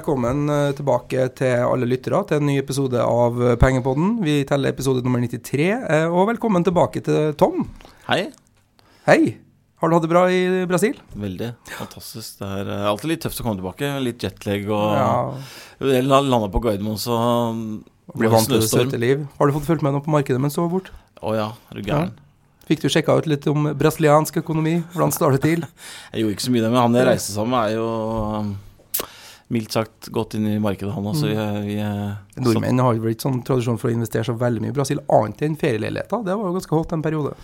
velkommen eh, tilbake til alle lyttere til en ny episode av Pengepodden. Vi teller episode nummer 93, eh, og velkommen tilbake til Tom. Hei. Hei. Har du hatt det bra i Brasil? Veldig. Fantastisk. Det er eh, alltid litt tøft å komme tilbake. Litt jetlag og Ja. Jeg landa på Gardermoen, så Blir vant til det søte liv. Har du fått fulgt med noe på markedet mens du var borte? Å ja, er du gæren. Fikk du sjekka ut litt om brasiliansk økonomi? Hvordan står det til? Jeg gjorde ikke så mye men han jeg reiste sammen er jo mildt sagt gått inn i markedet, han også. Vi, vi, eh, Nordmenn har jo ikke sånn tradisjon for å investere så veldig mye i Brasil, annet enn ferieleiligheter. Det var jo ganske hot en periode.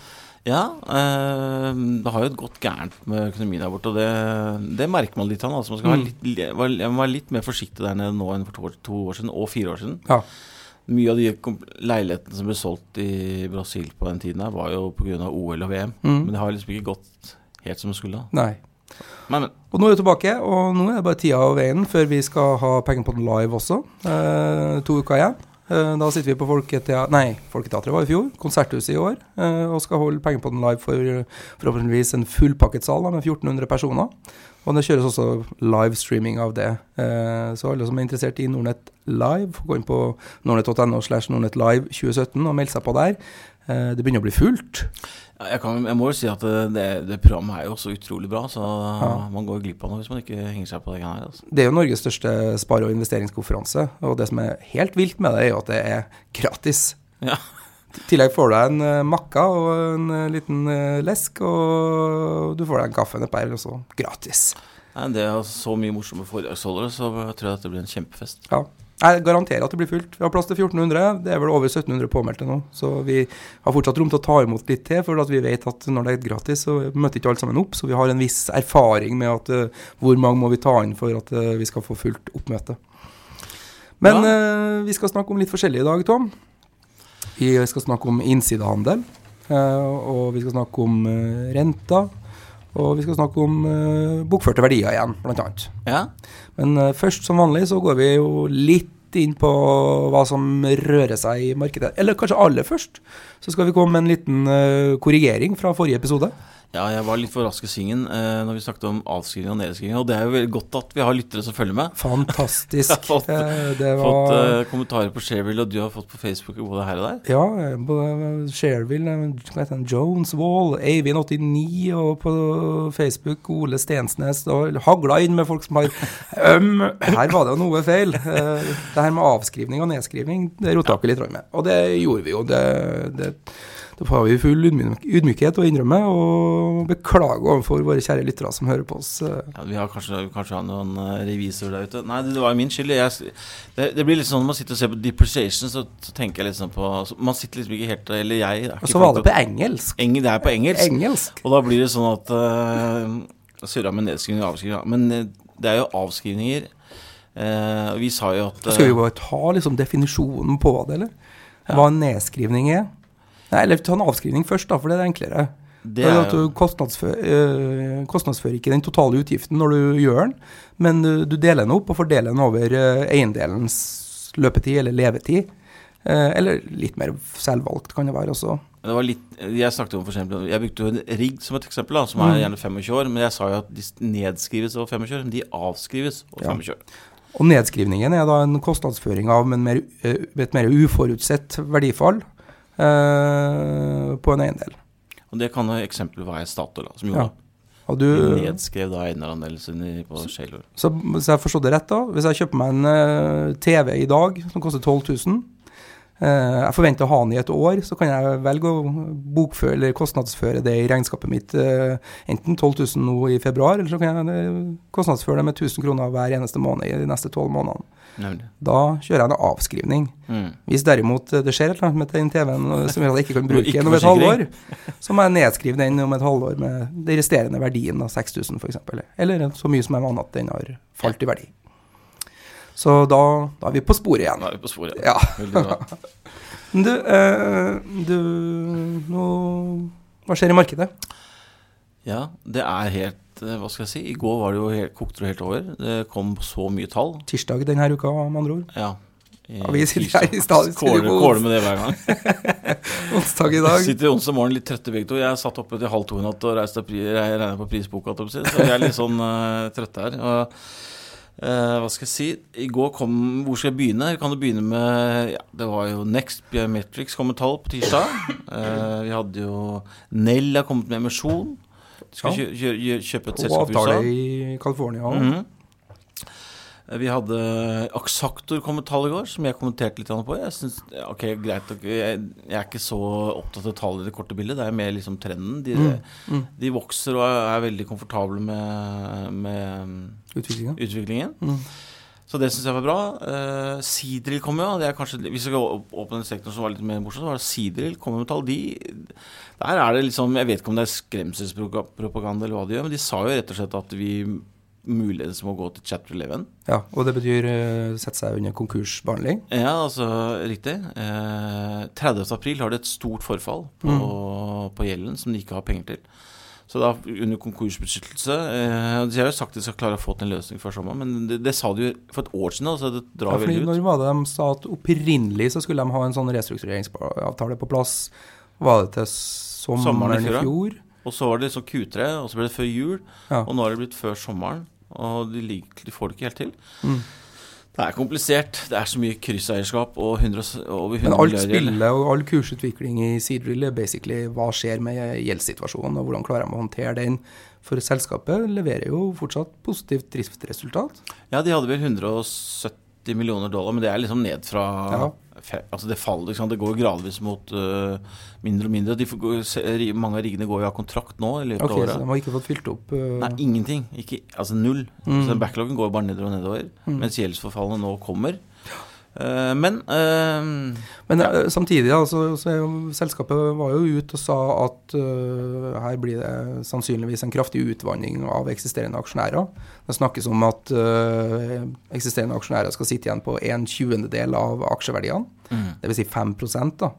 Ja, eh, det har jo gått gærent med økonomien der borte, og det, det merker man litt Han, Altså, man skal Mm. være litt, være- litt mer forsiktig der nede nå enn for to, år- to år siden, og fire år siden. Ja. Mye av de leilighetene som ble solgt i Brasil på den tiden, her var jo pga. OL og VM. Mm. Men det har liksom ikke gått helt som det skulle. da. Nei. Men, men. Og nå er vi tilbake, og nå er det bare tida og veien før vi skal ha Pengepodden live også. Eh, to uker igjen. Eh, da sitter vi på Folketeatret Nei, Folketeatret var i fjor. Konserthuset i år. Eh, og skal holde Pengepodden live for forhåpentligvis en fullpakket sal med 1400 personer. Og det kjøres også livestreaming av det. Eh, så alle som er interessert i Nordnett Live, får gå inn på nordnett.no slash nordnettlive 2017 og melde seg på der. Eh, det begynner å bli fullt. Ja, Jeg, kan, jeg må jo si at det, det, programmet er jo så utrolig bra, så man går glipp av noe hvis man ikke henger seg på det her. Altså. Det er jo Norges største spare- og investeringskonferanse, og det som er helt vilt med det, er jo at det er gratis. Ja. I tillegg får du deg en uh, makka og en eh, liten eh, lesk, og du får deg en kaffe og også, gratis. Nei, det er så mye morsomme foredragsholdere, så jeg tror jeg at det blir en kjempefest. Ja. Jeg garanterer at det blir fullt. Vi har plass til 1400. Det er vel over 1700 påmeldte nå. Så vi har fortsatt rom til å ta imot litt til, for at vi vet at når det er gratis, så møter ikke alle sammen opp. Så vi har en viss erfaring med at uh, hvor mange må vi ta inn for at uh, vi skal få fullt oppmøte. Men Ja. uh, vi skal snakke om litt forskjellig i dag, Tom. Vi skal snakke om innsidehandel. eh, og vi skal snakke om renter. Og vi skal snakke om uh, bokførte verdier igjen, annet. Ja, Men uh, først som vanlig så går vi jo litt inn på hva som rører seg i markedet. Eller kanskje aller først så skal vi komme med en liten eh, korrigering fra forrige episode. Ja jeg var litt for rask i svingen eh, når vi snakket om avskrivning og nedskrivning, og det er jo godt at vi har lyttere som følger med. Fantastisk. Jeg har fått- Eh, det Fått eh, kommentarer på Shareville, og du har fått på Facebook både her og der. Ja, på Shareville, eh, heter han, Jones Wall, Eivind89 og på Facebook Ole Stensnes. Og hagla inn med folk som har um, Her var det jo noe feil. Eh, det her med avskrivning og nedskrivning, det rota ikke litt med. Og det gjorde vi jo. Det, det, det får vi full ydmyk- ydmykhet å innrømme, og beklage overfor våre kjære lyttere som hører på oss. eh. Ja, vi har kanskje, kanskje har noen revisor revisorer der ute. Nei, det, var jo min skyld. Jeg, det, det blir litt sånn når man sitter og ser på depreciation, så, så tenker jeg litt sånn på Man sitter liksom ikke helt Eller jeg Og så var det på engelsk. Eng, Det er på engelsk. Engelsk. Og da blir det sånn at uh, Surra med nedskrivning og avskrivning. Men eh, det er jo avskrivninger. Uh, vi sa jo at Skal vi eh, bare ta liksom definisjonen på det, eller? Hva en nedskrivning er? Nei, eller ta en avskrivning først, da, for det er enklere. det er at du kostnadsfører, eh, kostnadsfører ikke den totale utgiften når du gjør den, men du, deler den opp og fordeler den over eh, eiendelens løpetid eller levetid. Eh, eller litt mer selvvalgt kan det være også. det var litt Jeg snakket om for eksempel Jeg brukte jo en rigg som et eksempel, da, som er Mm. gjerne 25 år. Men jeg sa jo at de nedskrives over 25 år, men de avskrives over Ja. 25 år. Og nedskrivningen er da en kostnadsføring av et mer uforutsett verdifall på en eiendel. Og det kan jo eksempel være Statoil, som Ja. gjorde Og det. du, nedskrev da i- på Shaylor. Så hvis jeg forstod det rett, da Hvis jeg kjøper meg en uh, TV i dag som koster 12 000 uh, Jeg forventer å ha den i et år, så kan jeg velge å bokføre eller kostnadsføre det i regnskapet mitt uh, enten 12 000 nå i februar, eller så kan jeg eh, kostnadsføre det med 1000 kroner hver eneste måned i de neste 12 månedene. Nemlig. Da kjører jeg en avskrivning. Mm. Hvis derimot eh, det skjer et eller annet med den TV-en eh, som gjør at jeg ikke kan bruke den om et halvår, så må jeg nedskrive den om et halvår med den resterende verdien av 6000 f.eks. Eller så mye som jeg mener at den har falt i verdi. Så da, da er vi på sporet igjen. Da er vi på sporet. Ja. Veldig bra. Du, eh, du nå, Hva skjer i markedet? Ja, det er helt eh, Hva skal jeg si? I går var det jo helt, kokte det helt over. Det kom så mye tall. Tirsdag denne uka, med andre ord. Ja. Ja, vi sitter her i stad, Kåler, kåler med det hver gang. Onsdag i dag. Sitter onsdag morgen litt trøtte begge to. Jeg satt oppe til halv to i natt og regna på prisboka. Så vi er litt sånn uh, trøtte her. Og, uh, hva skal jeg si? I går kom Hvor skal jeg begynne? Kan du begynne med ja, Det var jo Next Biometrics kom med tall på tirsdag. Uh, vi hadde jo Nell har kommet med emisjon. Skal Ja. kjø kjø kjø kjøpe et Og selskap i USA. avtale i California Mm. Eh, Vi hadde Aksaktor kom med tall i går, som jeg kommenterte litt på. Jeg synes, ok, greit, jeg, er ikke så opptatt av tall i det korte bildet. Det er mer liksom trenden. De, Mm. de vokser og er veldig komfortable med, med utviklingen. utviklingen. Mm. Så det syns jeg var bra. Uh, Sidril kom jo. Det er kanskje, hvis vi skal åpne en sektor som var litt mer morsom, så var det Sidril kommer med tall. De, der er det liksom Jeg vet ikke om det er skremselspropaganda eller hva de gjør, men de sa jo rett og slett at vi muligens må gå til chapter 11. Ja, og det betyr uh, sette seg under konkursbehandling. Ja, altså riktig. Uh, 30. april har de et stort forfall på, på gjelden som de ikke har penger til. Så da under konkursbeskyttelse eh, De har jo sagt de skal klare å få til en løsning før sommeren, men det, det sa de jo for et år siden, så det drar ja, veldig ut. når var det de sa at opprinnelig så skulle de ha en sånn restruktureringsavtale på plass? Var det til sommeren, Sommeren i fjor, fjor? Og så var det liksom Q3, og så ble det før jul, Ja. og nå har det blitt før sommeren. Og de, liker, de får det ikke helt til. Mm. Det er komplisert. Det er så mye krysseierskap og 100, s- over 100 Men alt milliarder spillet og all kursutvikling i Seedrill er basically hva skjer med gjeldssituasjonen, og hvordan klarer de å håndtere den. For selskapet leverer jo fortsatt positivt driftsresultat. Ja, de hadde vel 170 millioner dollar, men det er liksom ned fra Ja. Altså det faller, liksom. Det går gradvis mot uh, mindre og mindre. Gå- se- mange av riggene går jo av kontrakt nå i løpet Ok, av Så de har ikke fått fylt opp uh, Nei, ingenting. Ikke, altså null. Mm. Så den backloggen går bare nedover og nedover. Mm. Mens gjeldsforfallene nå kommer. Eh, men eh, Men ja. samtidig, altså, selskapet var jo ute og sa at eh, her blir det sannsynligvis en kraftig utvanning av eksisterende aksjonærer. Det snakkes om at eh, eksisterende aksjonærer skal sitte igjen på en tjuendedel av aksjeverdiene, mm. dvs. Si 5 da.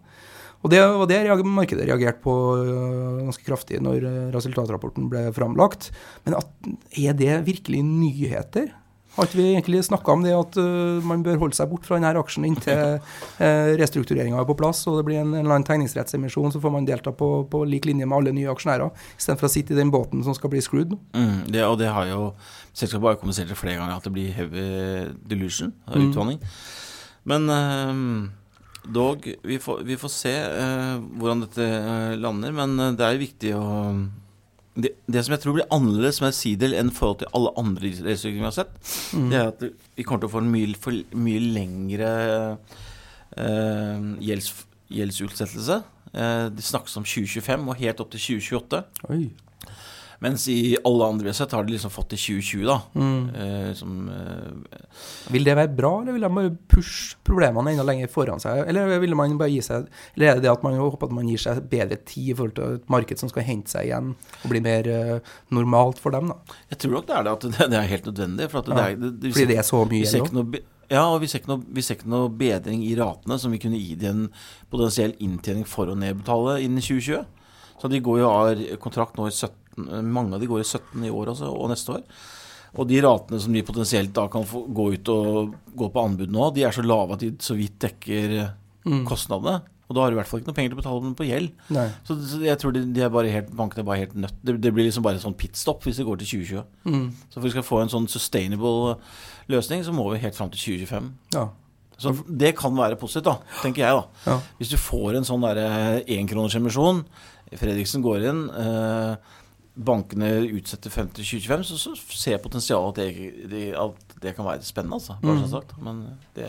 Og det var det markedet reagerte på øh, ganske kraftig når øh, resultatrapporten ble framlagt. Men at, er det virkelig nyheter? Har ikke vi egentlig snakka om det at uh, man bør holde seg bort fra denne aksjen inntil uh, restruktureringa er på plass og det blir en, en eller annen tegningsrettsemisjon, så får man delta på, på lik linje med alle nye aksjonærer, istedenfor å sitte i den båten som skal bli screwed? Mm, det, og det har jo Selskapet har kommunisert flere ganger at det blir heavy delusion, Mm. utvanning. Men uh, dog, vi får, vi får se eh, hvordan dette eh, lander. Men eh, det er viktig å det, det som jeg tror blir annerledes med Seedel enn i forhold til alle andre restriksjoner vi har sett, Mm. det er at vi kommer til å få en mye, for, mye lengre eh, gjelds, gjeldsutsettelse. Eh, det snakkes om 2025 og helt opp til 2028. Oi. Mens i alle andre sett, har de liksom fått til 2020, da. Mm. Eh, som, eh, Vil det være bra, eller vil de bare pushe problemene enda lenger foran seg? Eller vil man bare gi seg Eller er det det at man håper at man gir seg bedre tid i forhold til et marked som skal hente seg igjen og bli mer eh, normalt for dem, da? jeg tror nok det er det at det, det er helt nødvendig. For det, Ja, det, det, Fordi det er så mye òg? ja, og vi ser, noe, vi ser ikke noe bedring i ratene som vi kunne gi de en potensiell inntjening for å nedbetale innen 2020. Så de går jo av kontrakt nå i 17 Mange av de går i 17 i år også, og neste år. Og de ratene som de potensielt da kan få gå ut og gå på anbud nå, de er så lave at de så vidt dekker Mm. kostnadene. Og da har du i hvert fall ikke noe penger til å betale dem på gjeld. Så, så jeg tror de, de er bare helt, bankene er bare helt nødt det, det blir liksom bare en sånn pitstop hvis det går til 2020. Mm. Så for vi skal få en sånn sustainable løsning, så må vi helt fram til 2025. Ja. Så det kan være positivt, da, tenker jeg. da. ja. Hvis du får en sånn derre enkronersemisjon, Fredriksen går inn, eh, bankene utsetter 5 til 2025, så, så ser jeg potensialet at det, det, at det kan være spennende, altså. Bare Mm. sagt. Men det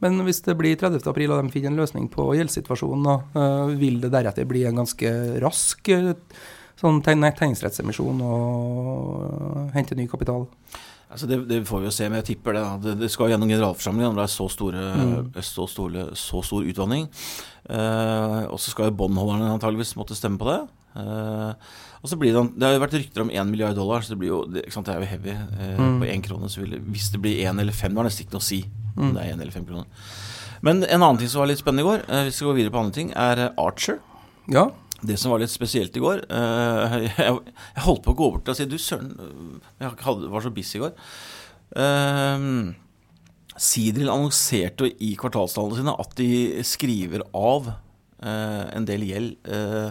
Men hvis det blir 30. april og de finner en løsning på gjeldssituasjonen, eh, vil det deretter bli en ganske rask eh, sånn tegningsrettsemisjon og eh, hente ny kapital? Altså det, det får vi jo se, men jeg tipper det. Det, det skal gjennom generalforsamlingen det er så, store, Mm. så, store, så stor utvanning. Eh, og så skal jo båndholderne antageligvis måtte stemme på det. Eh, og så blir det, det har jo vært rykter om 1 milliard dollar, så det blir jo det, sant, det er jo heavy. Eh, Mm. På én krone så vil det, Hvis det blir én eller fem, det har nesten ikke noe å si om Mm. det er én eller fem kroner. Men en annen ting som var litt spennende i går, eh, hvis vi går videre på andre ting, er eh, Archer. Ja. Det som var litt spesielt i går eh, jeg, jeg holdt på å gå bort og si Du søren, jeg var så busy i går. Uh, Sidril annonserte i kvartalstallene sine at de skriver av eh, en del gjeld eh,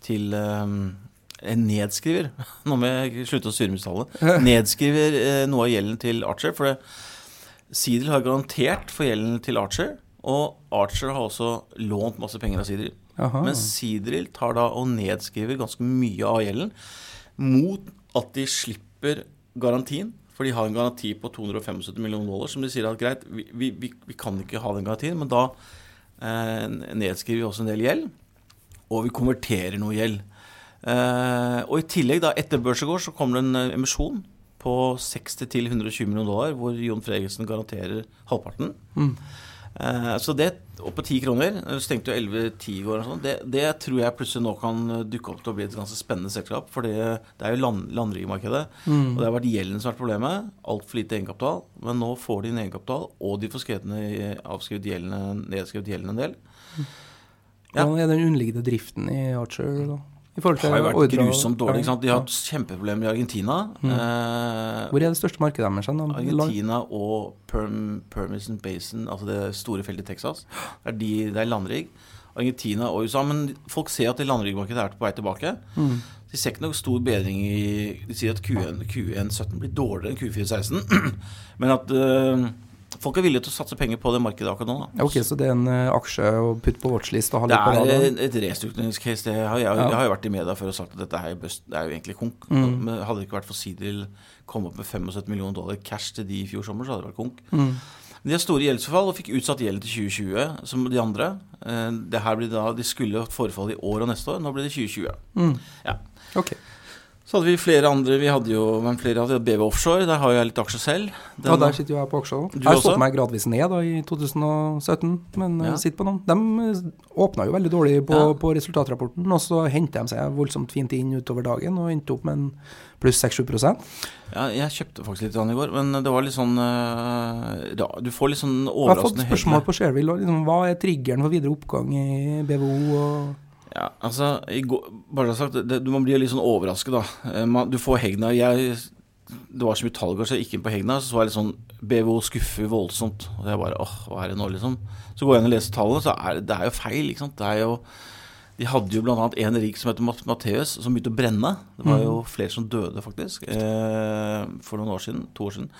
til eh, Nedskriver Nå må jeg slutte å surre med tallet. Nedskriver eh, noe av gjelden til Archer. For det, Sidel har garantert for gjelden til Archer. Og Archer har også lånt masse penger av Sidril. Aha. Men Sidril tar da og nedskriver ganske mye av gjelden mot at de slipper garantien. For de har en garanti på 275 millioner dollar, som de sier at greit, vi, vi, vi, vi kan ikke ha den garantien, men da eh, nedskriver vi også en del gjeld, og vi konverterer noe gjeld. Eh, og i tillegg, da, etter Børsegård, så kommer det en eh, emisjon på 60-120 millioner dollar, hvor Jon Fredriksen garanterer halvparten. Mm. Eh, så det opp på 10 kroner, du stengte jo 11-10 i går og sånn, det, det tror jeg plutselig nå kan dukke opp til å bli et ganske spennende selskap. For det, er jo land, landrigmarkedet, Mm. og det har vært gjelden som har vært problemet. Altfor lite egenkapital. Men nå får de en egenkapital, og de får skrevet avskrevet gjelden, nedskrevet gjelden en del. Ja. Hvordan er den underliggende driften i Archer, da? I Det har jo vært grusomt dårlig. ikke sant? De har hatt kjempeproblemer i Argentina. Eh, Hvor er det største markedet deres? Argentina og Perm, Permison Basin, altså det store feltet i Texas. Det er, de, det er landrigg. Argentina og USA. Men folk ser at det landriggmarkedet er på vei tilbake. Mm. De ser ikke noe stor bedring i De sier at Q1, Q1 blir dårligere enn Q4 16. men at eh, folk er villige til å satse penger på det markedet akkurat nå. Da. Ja, ok, Så det er en uh, aksje å putte på watchlist og ha Det litt på er et restruktureringscase. Det har, jeg, Ja. jeg har jo vært i media før og sagt at dette er det er jo egentlig konk. Mm. Men hadde det ikke vært for Sidil kom opp med 75 millioner dollar cash til de i fjor sommer, så hadde det vært konk. Mm. De har store gjeldsforfall og fikk utsatt gjelden til 2020, som de andre. Eh, Det her blir da, De skulle hatt forfall i år og neste år, nå blir det 2020. Mm. Ja. Ok. Så hadde vi flere andre. Vi hadde jo men flere hadde BV Offshore. Der har jeg litt aksjer selv. Ja, der sitter jo jeg på aksjer òg. Jeg har stått meg gradvis ned da i 2017, men Ja. ja. sitter på noen. De åpna jo veldig dårlig på, Ja. på resultatrapporten, og så henta de seg voldsomt fint inn utover dagen og endte opp med en pluss 6-7 Ja, jeg kjøpte faktisk litt i går, men det var litt sånn ja, ra- Du får litt sånn overraskende Jeg har fått spørsmål på Shareville. Liksom, hva er triggeren for videre oppgang i BVO? Og Ja, altså går, Bare sagt, det, du må bli litt sånn overrasket, da. Eh, man, du får Hegna jeg, Det var så mye tall så jeg gikk inn på Hegna, så var jeg litt sånn BVO skuffer voldsomt. Og jeg bare åh, hva er det nå, liksom? Så går jeg inn og leser tallene, så er det, er jo feil, ikke sant. Det er jo De hadde jo bl.a. en rik som heter Mat- Matteus, som begynte å brenne. Det var jo flere som døde, faktisk, eh, for noen år siden. To år siden.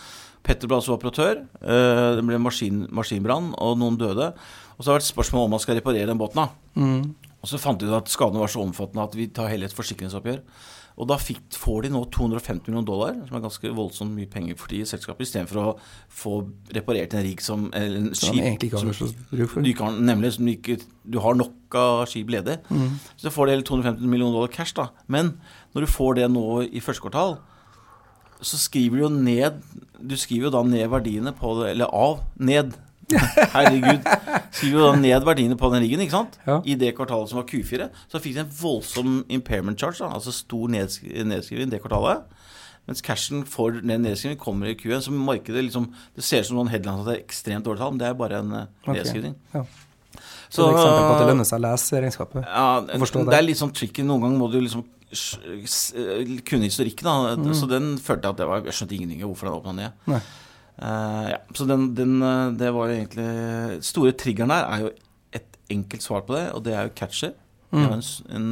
Petrobras var operatør. Eh, det ble maskin, maskinbrann, og noen døde. Og så har det vært spørsmål om man skal reparere den båten. da mm. Og så fant de ut at skadene var så omfattende at vi tar heller et forsikringsoppgjør. Og da fikk, får de nå 250 millioner dollar, som er ganske voldsomt mye penger for de i selskapet, istedenfor å få reparert en rigg som Eller en skip egentlig ikke har som bruk for. du, kan, nemlig som du, ikke, du har nok av skip ledig. Mm. Så får de hele 250 millioner dollar cash, da. Men når du får det nå i første kvartal, så skriver du jo ned Du skriver jo da ned verdiene på det, eller av. Ned. Herregud. Skriver jo da ned verdiene på den riggen, ikke sant? Ja. I det kvartalet som var Q4. Så fikk de en voldsom impairment charge, da, altså stor nedsk nedskriving det kvartalet. Mens cashen for den nedskrivingen kommer i Q1. Så markedet liksom Det ser ut som noen headlines at det er ekstremt dårlig tall, men det er bare en eh, Okay. nedskriving. Ja. Så det er et eksempel på at det lønner seg å lese regnskapet. Ja, det det. er litt sånn tricky. Noen ganger må du liksom s- kunne historikken, da. Mm. Så den følte jeg at det var Jeg skjønte ingenting hvorfor den åpna ned. Nei. Eh, ja, så den, den eh, Det var egentlig Store triggeren her er jo et enkelt svar på det, og det er jo catcher. Det Mm. en, en,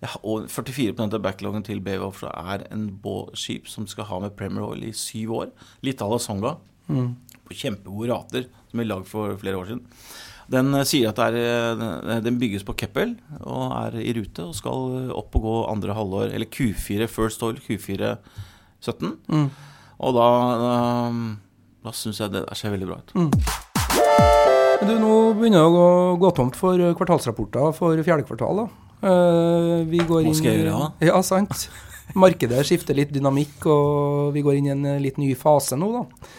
har- og 44 av backloggen til BV Offshore er en bå- skip som skal ha med Premier Oil i syv år. Litt à la Songa. Mm. På kjempegode rater, som vi lagde for flere år siden. Den eh, sier at er, den bygges på Keppel og er i rute og skal opp og gå andre halvår, eller Q4 First Oil, Q4 17. Mm. Og da, da, da syns jeg det ser veldig bra ut. Mm. Du, nå begynner det å gå, tomt for kvartalsrapporter for fjerde kvartal. da. Eh, vi går Hva skal jeg gjøre da? Ja, sant. Markedet skifter litt dynamikk, og vi går inn i en eh, litt ny fase nå, da.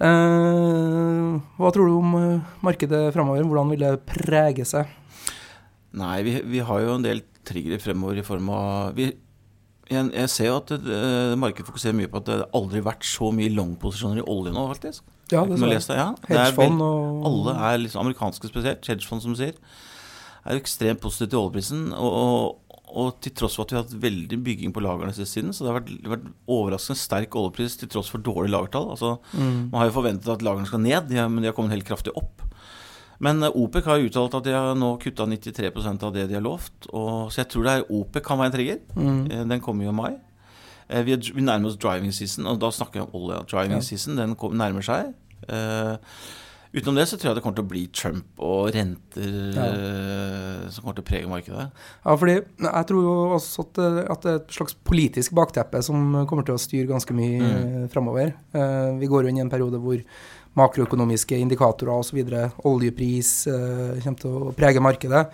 Eh, hva tror du om eh, markedet framover? Hvordan vil det prege seg? Nei, vi, vi har jo en del triggere fremover i form av vi, jeg, jeg ser jo at uh, markedet fokuserer mye på at det aldri har vært så mye long-posisjoner i olje nå, faktisk. Ja, det ja. Det er Hedgefond og Alle er liksom amerikanske spesielt, hedgefond som du sier, er jo ekstremt positive til oljeprisen. Og, og, og til tross for at vi har hatt veldig bygging på lagrene siste siden, så det har vært, vært overraskende sterk oljepris til tross for dårlige lagertall. Altså, mm. Man har jo forventet at lagrene skal ned, men de har kommet helt kraftig opp. Men eh, OPEC har uttalt at de har nå kutta 93% av det de har lovt. Og, så jeg tror det er OPEC kan være en trigger. Mm. Eh, Den kommer jo i mai. Eh, Vi, er, vi nærmer oss driving season, og da snakker vi om olje. Driving Ja. season den kom, nærmer seg. Uh, utenom det så tror jeg det kommer til å bli Trump og renter Ja. uh, som kommer til å prege markedet. Ja, fordi jeg tror jo også at det, at det er et slags politisk bakteppe som kommer til å styre ganske mye mm. framover. Uh, vi går jo inn i en periode hvor makroøkonomiske indikatorer osv., oljepris, eh, kommer til å prege markedet.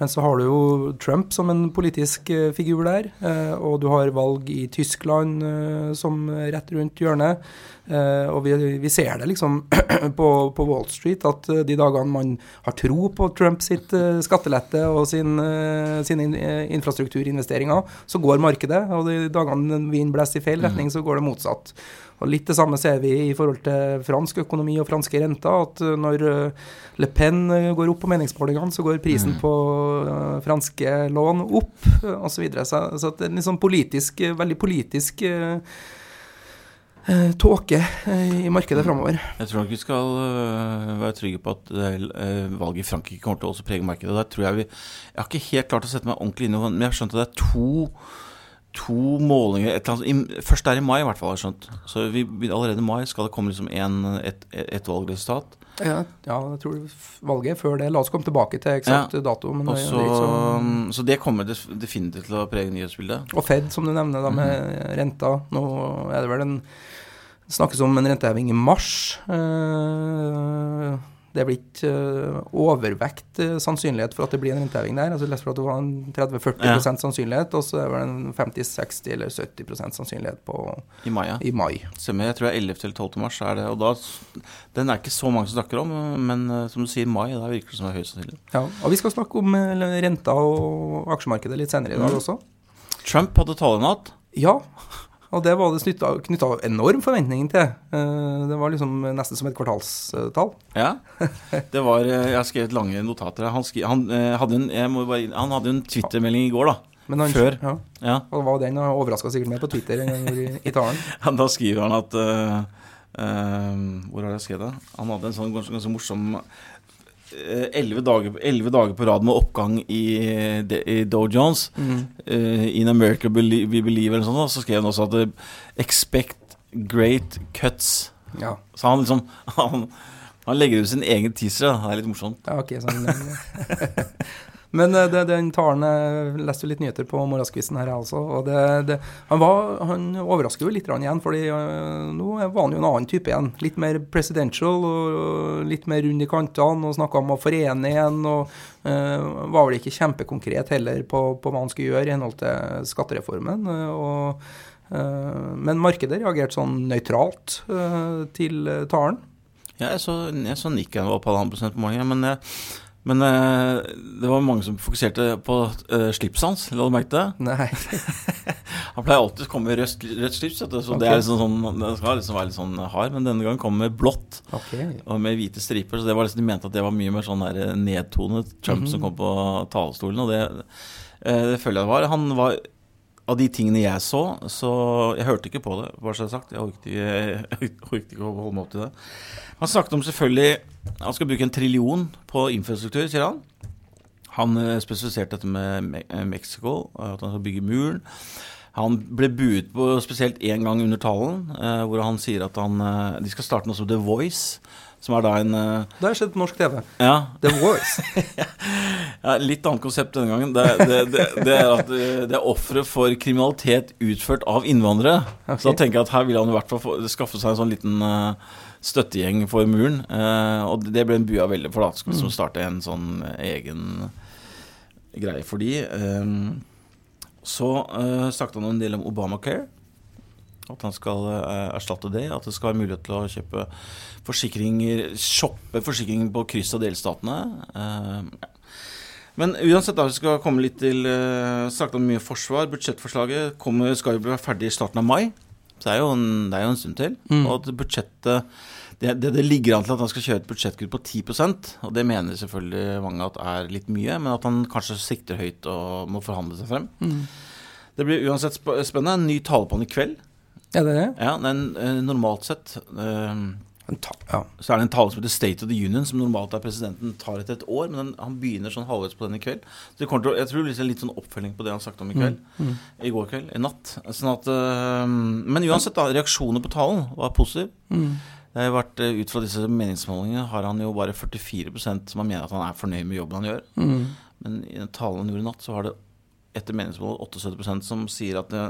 Men så har du jo Trump som en politisk eh, figur der, eh, og du har valg i Tyskland eh, som rett rundt hjørnet. Eh, og vi, vi ser det liksom på, på Wall Street, at eh, de dagene man har tro på Trump sitt eh, skattelette og sin, sine in, infrastrukturinvesteringer, så går markedet. Og de dagene vinden blåser i feil retning, så går det motsatt. Og Litt det samme ser vi i forhold til fransk økonomi og franske renter. At når Le Pen går opp på meningsmålingene, så går prisen på eh, franske lån opp, osv. Så, videre. så så at det er en liksom politisk, veldig politisk eh, tåke eh, i markedet framover. Jeg tror nok vi skal uh, være trygge på at uh, valget i Frankrike kommer til å også prege markedet. Der tror jeg vi Jeg har ikke helt klart å sette meg ordentlig inn i men jeg har skjønt at det er to To målinger et eller annet, i, Først er i mai, i hvert fall. har skjønt Så vi, allerede i mai skal det komme liksom en, et, et valgresultat. Ja, ja, jeg tror valget før det. La oss komme tilbake til eksakt dato. Men Og det, så, det er så det kommer definitivt til å prege nyhetsbildet. Og Fed, som du nevner, da med renta. Nå er det vel en det snakkes om en renteheving i mars. Eh, Det er blitt eh, overvekt eh, sannsynlighet for at det blir en renteheving der. Altså, Lest for at det var en 30-40 Ja. sannsynlighet, og så er det en 50-60 eller 70% sannsynlighet på, I mai, ja. i mai. Stemmer. Jeg tror det er 11. eller 12. mars. Er det, og da, den er ikke så mange som snakker om, men som du sier, mai, da virker det som det er høyst sannsynlig. Ja, og vi skal snakke om renta og aksjemarkedet litt senere i dag Mm. også. Trump hadde talenatt. Ja, og det var det knytta enorm forventning til. Eh, Det var liksom nesten som et kvartalstall. Ja. Det var, eh, jeg har skrevet lange notater. Han, skri, han, eh, hadde en, bare, han hadde en Twitter-melding i går, da. Men han, Før. Ja, Ja. og var den overraska sikkert mer på Twitter han gjorde i, talen. Han- Da skriver han at uh, uh, Hvor har jeg skrevet det? Han hadde en sånn ganske, ganske morsom Elleve dager, 11 dager på rad med oppgang i, i Dow Jones. eh, in America We Believe, eller. Og så skrev han også at eh, Expect great cuts. Ja, Så han liksom Han, han legger ut sin egen teaser. da. Det er litt morsomt. ja ok, sånn. Men eh, det, den talen Jeg leste litt nyheter på morgenskvisten her, jeg også. Og det, det, han, var, han overrasker jo litt igjen, fordi eh, nå var han jo en annen type igjen. Litt mer presidential og litt mer rund i kantene og snakka om å forene igjen. Og uh, var vel ikke kjempekonkret heller på, på hva han skulle gjøre i henhold til skattereformen. eh, og eh, men markedet reagerte sånn nøytralt eh, til eh, talen. Ja, jeg så, jeg så nikken var på halvannen prosent på morgenen, men, jeg, men uh, det var mange som fokuserte på uh, slipset hans. La du merke det? Nei. Han pleier alltid å komme med rødt, rødt slips, så okay. det, er liksom sånn, det skal liksom være litt sånn hard, men denne gangen kom med blått okay. og med hvite striper, så det var liksom, de mente at det var mye mer sånn der nedtonet Trump som kom på talerstolen, og det, uh, det føler jeg det var. Han var av de tingene jeg så, så Jeg hørte ikke på det, bare så det er sagt. Jeg orket ikke å holde meg opp til det. Han snakket om selvfølgelig Han skal bruke en trillion på infrastruktur, sier han. Han eh, spesifiserte dette med eh, Mexico, at han skal bygge muren. Han ble buet på spesielt én gang under talen, eh, hvor han sier at han, eh, de skal starte noe som The Voice, som er da en eh, Det har skjedd på norsk TV. Ja, The Voice. ja litt annet konsept denne gangen. Det, det, det, det er at eh, det er ofre for kriminalitet utført av innvandrere. Okay. Så da tenker jeg at her vil han i hvert fall få, skaffe seg en sånn liten eh, støttegjeng for muren. Eh, og det ble en bua veldig for, da. Skal som starte en sånn egen greie for de. Eh, så eh, snakket han en del om Obamacare. At han skal eh, erstatte det. At det skal være mulighet til å kjøpe forsikringer Shoppe forsikringer på kryss av delstatene. Eh. Men uansett, da, vi skal komme litt til Snakket om mye forsvar. Budsjettforslaget kommer, skal jo bli ferdig i starten av mai. Så det er jo en, det er jo en stund til. Mm. Og at budsjettet det, det, det ligger an til at han skal kjøre et budsjettkutt på 10% og det mener selvfølgelig mange at er litt mye, men at han kanskje sikter høyt og må forhandle seg frem. Mm. Det blir uansett sp- spennende. En ny tale på han i kveld. Ja, det er det? Ja, den, eh, normalt sett Ta, ja. Så er det en tale som heter State of the Union, som normalt er presidenten tar etter et år, men den, han begynner sånn halvveis på den i kveld. Så det kommer til, jeg tror det blir litt sånn oppfølging på det han snakket om i kveld. Mm. I går kveld. I natt. Sånn at, øh, men uansett, da. Reaksjoner på talen var positiv. Mm. Det har vært, øh, Ut fra disse meningsmålingene har han jo bare 44% som mener at han er fornøyd med jobben han gjør. Mm. Men i den talen han gjorde i natt, så har det etter meningsmålet 78% som sier at det,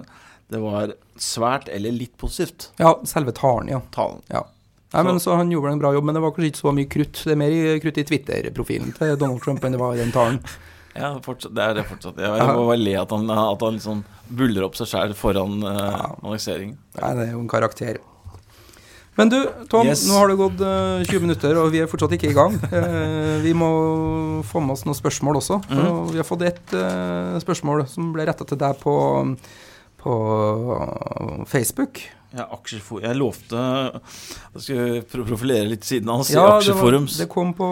det var svært eller litt positivt. ja, selve talen, ja. Talen. ja. Nei, men så Han gjorde en bra jobb, men det var kanskje ikke så mye krutt. Det er mer krutt i Twitter-profilen til Donald Trump enn det var i den talen. Ja, fortsatt, det er det fortsatt. Jeg, jeg må bare le at han, at han liksom buller opp seg sjæl foran uh, annonseringen. Nei, det er jo en karakter. Men du, Tom, Yes. nå har det gått uh, 20 minutter, og vi er fortsatt ikke i gang. Uh, vi må få med oss noen spørsmål også. Og vi har fått ett eh, spørsmål som ble retta til deg på, på Facebook. Ja, aksjeforum. jeg lovte Jeg skulle profilere litt siden hans i Ja, det, var, det kom på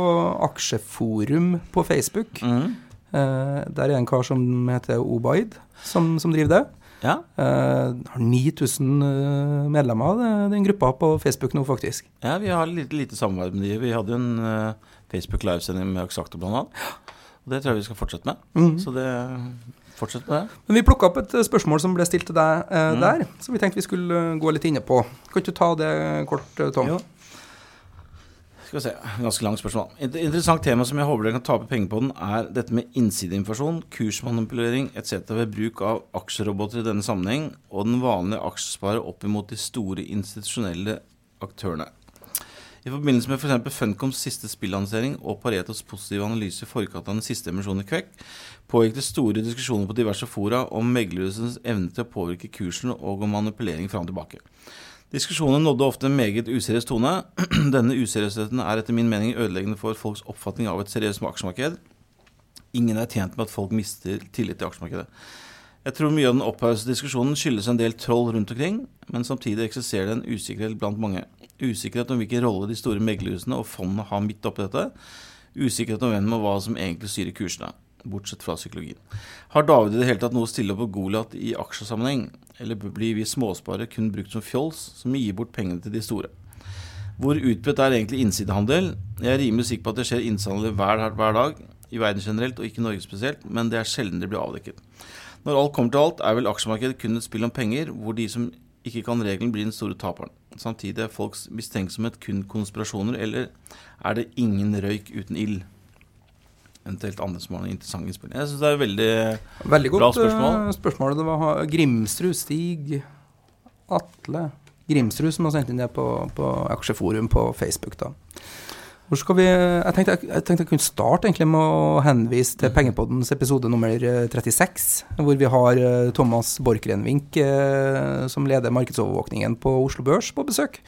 Aksjeforum på Facebook. Mm. Eh, der er en kar som heter Obaid, som, som driver det. Ja, Eh, har 9000 eh, medlemmer, den gruppa på Facebook nå, faktisk. ja, vi har litt lite samarbeid med de. Vi hadde jo en eh, Facebook livesending med Aksakto blant annet. Og det tror jeg vi skal fortsette med. Mm. Så det fortsett med det. Men vi plukka opp et eh, spørsmål som ble stilt til deg eh, Mm. der, som vi tenkte vi skulle eh, gå litt inne på. Kan ikke du ta det kort, eh, Tom? Jo. Skal vi se, Ganske langt spørsmål. Et interessant tema som jeg håper dere kan tape penger på den, er dette med innsideinformasjon, kursmanipulering etc. ved bruk av aksjeroboter i denne sammenheng, og den vanlige aksjesparer opp imot de store institusjonelle aktørene. I forbindelse med f.eks. Funcoms siste spillansering og Paretos positive analyse i forkant av den siste emisjonen i Kvekk, pågikk det store diskusjoner på diverse fora om meglerhusens evne til å påvirke kursen og om manipulering fram og tilbake. Diskusjonen nådde ofte en meget useriøs tone. Denne useriøsheten er etter min mening ødeleggende for folks oppfatning av et seriøst aksjemarked. Ingen er tjent med at folk mister tillit til aksjemarkedet. Jeg tror mye av den opphaussede diskusjonen skyldes en del troll rundt omkring, men samtidig eksisterer det en usikkerhet blant mange. Usikkerhet om hvilken rolle de store meglerhusene og fondene har midt oppi dette. Usikkerhet om hvem og hva som egentlig styrer kursene, bortsett fra psykologien. Har David i det hele tatt noe å stille opp på Goliat i aksjesammenheng, eller blir vi småsparere kun brukt som fjols som gir bort pengene til de store? Hvor utbredt er egentlig innsidehandel? Jeg er rimelig sikker på at det skjer innsidehandel hver, hver dag, i verden generelt og ikke i Norge spesielt, men det er sjelden det blir avdekket. Når alt kommer til alt, er vel aksjemarkedet kun et spill om penger, hvor de som ikke kan regelen, blir den store taperen. Samtidig er folks mistenksomhet kun konspirasjoner, eller er det ingen røyk uten ild? Eventuelt andre som har noen interessante innspill. Jeg syns det er veldig Veldig godt Bra spørsmål. eh, spørsmål. Det var ha- Grimsrud, Stig, Atle Grimsrud som har sendt inn det på, på Aksjeforum på Facebook. da. Hvor skal vi, jeg tenkte jeg, tenkte jeg kunne starte egentlig med å henvise til Pengepoddens episode nummer eh, 36, hvor vi har eh, Thomas Borchgrenvink, eh, som leder markedsovervåkningen på Oslo Børs, på besøk.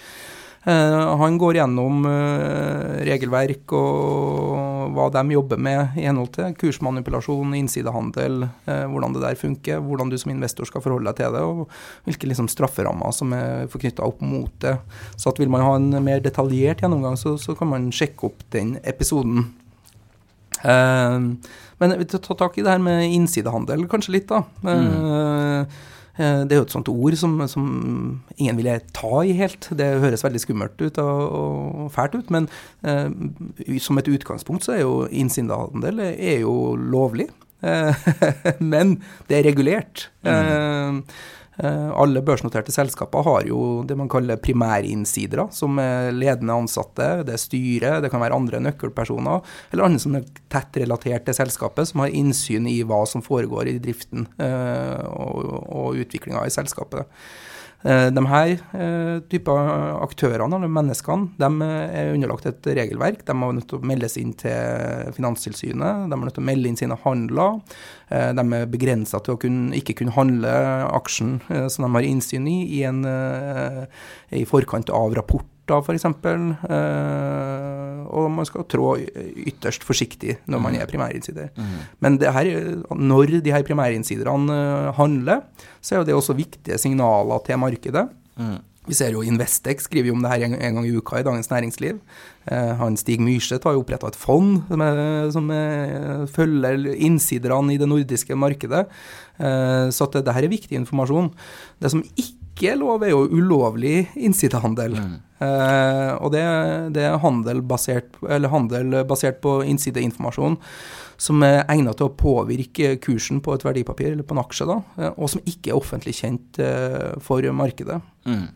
Eh, han går gjennom eh, regelverk og hva de jobber med i henhold til kursmanipulasjon, innsidehandel, eh, hvordan det der funker, hvordan du som investor skal forholde deg til det, og hvilke liksom, strafferammer som er forknytta opp mot det. Så vil man ha en mer detaljert gjennomgang, så, så kan man sjekke opp den episoden. Men vi tar tak i det her med innsidehandel kanskje litt, da. Mm. Det er jo et sånt ord som, som ingen ville ta i helt. Det høres veldig skummelt ut og, og fælt ut, men eh, som et utgangspunkt så er jo innsidehandel er jo lovlig. Eh, men det er regulert. Mm. Eh, Alle børsnoterte selskaper har jo det man kaller primærinnsidere, som er ledende ansatte, det er styret, det kan være andre nøkkelpersoner, eller andre som er tett relatert til selskapet, som har innsyn i hva som foregår i driften eh, og, og utviklinga i selskapet. Eh, De her eh, typer aktørene, eller menneskene, de er underlagt et regelverk. De er nødt til å meldes inn til Finanstilsynet, de er nødt til å melde inn sine handler. Eh, De er begrensa til å kunne, ikke kunne handle aksjen eh, som de har innsyn i, i, en, eh, i forkant av rapporter, f.eks. Og man skal trå ytterst forsiktig når man er primærinnsider. Men det her, når de her primærinnsiderne eh, handler, så er jo det også viktige signaler til markedet. mm. Vi ser jo Investex skriver jo om det her en, en gang i uka i Dagens Næringsliv. Eh, han Stig Myrseth har jo oppretta et fond som, er, som er, følger innsiderne i det nordiske markedet. Eh, så at det, det her er viktig informasjon. Det som ikke ikke er lov, er jo ulovlig innsidehandel. Mm. Eh, og det, det er handel basert, eller handel basert på innsideinformasjon som er egnet til å påvirke kursen på et verdipapir eller på en aksje, da, eh, og som ikke er offentlig kjent eh, for markedet. Mm.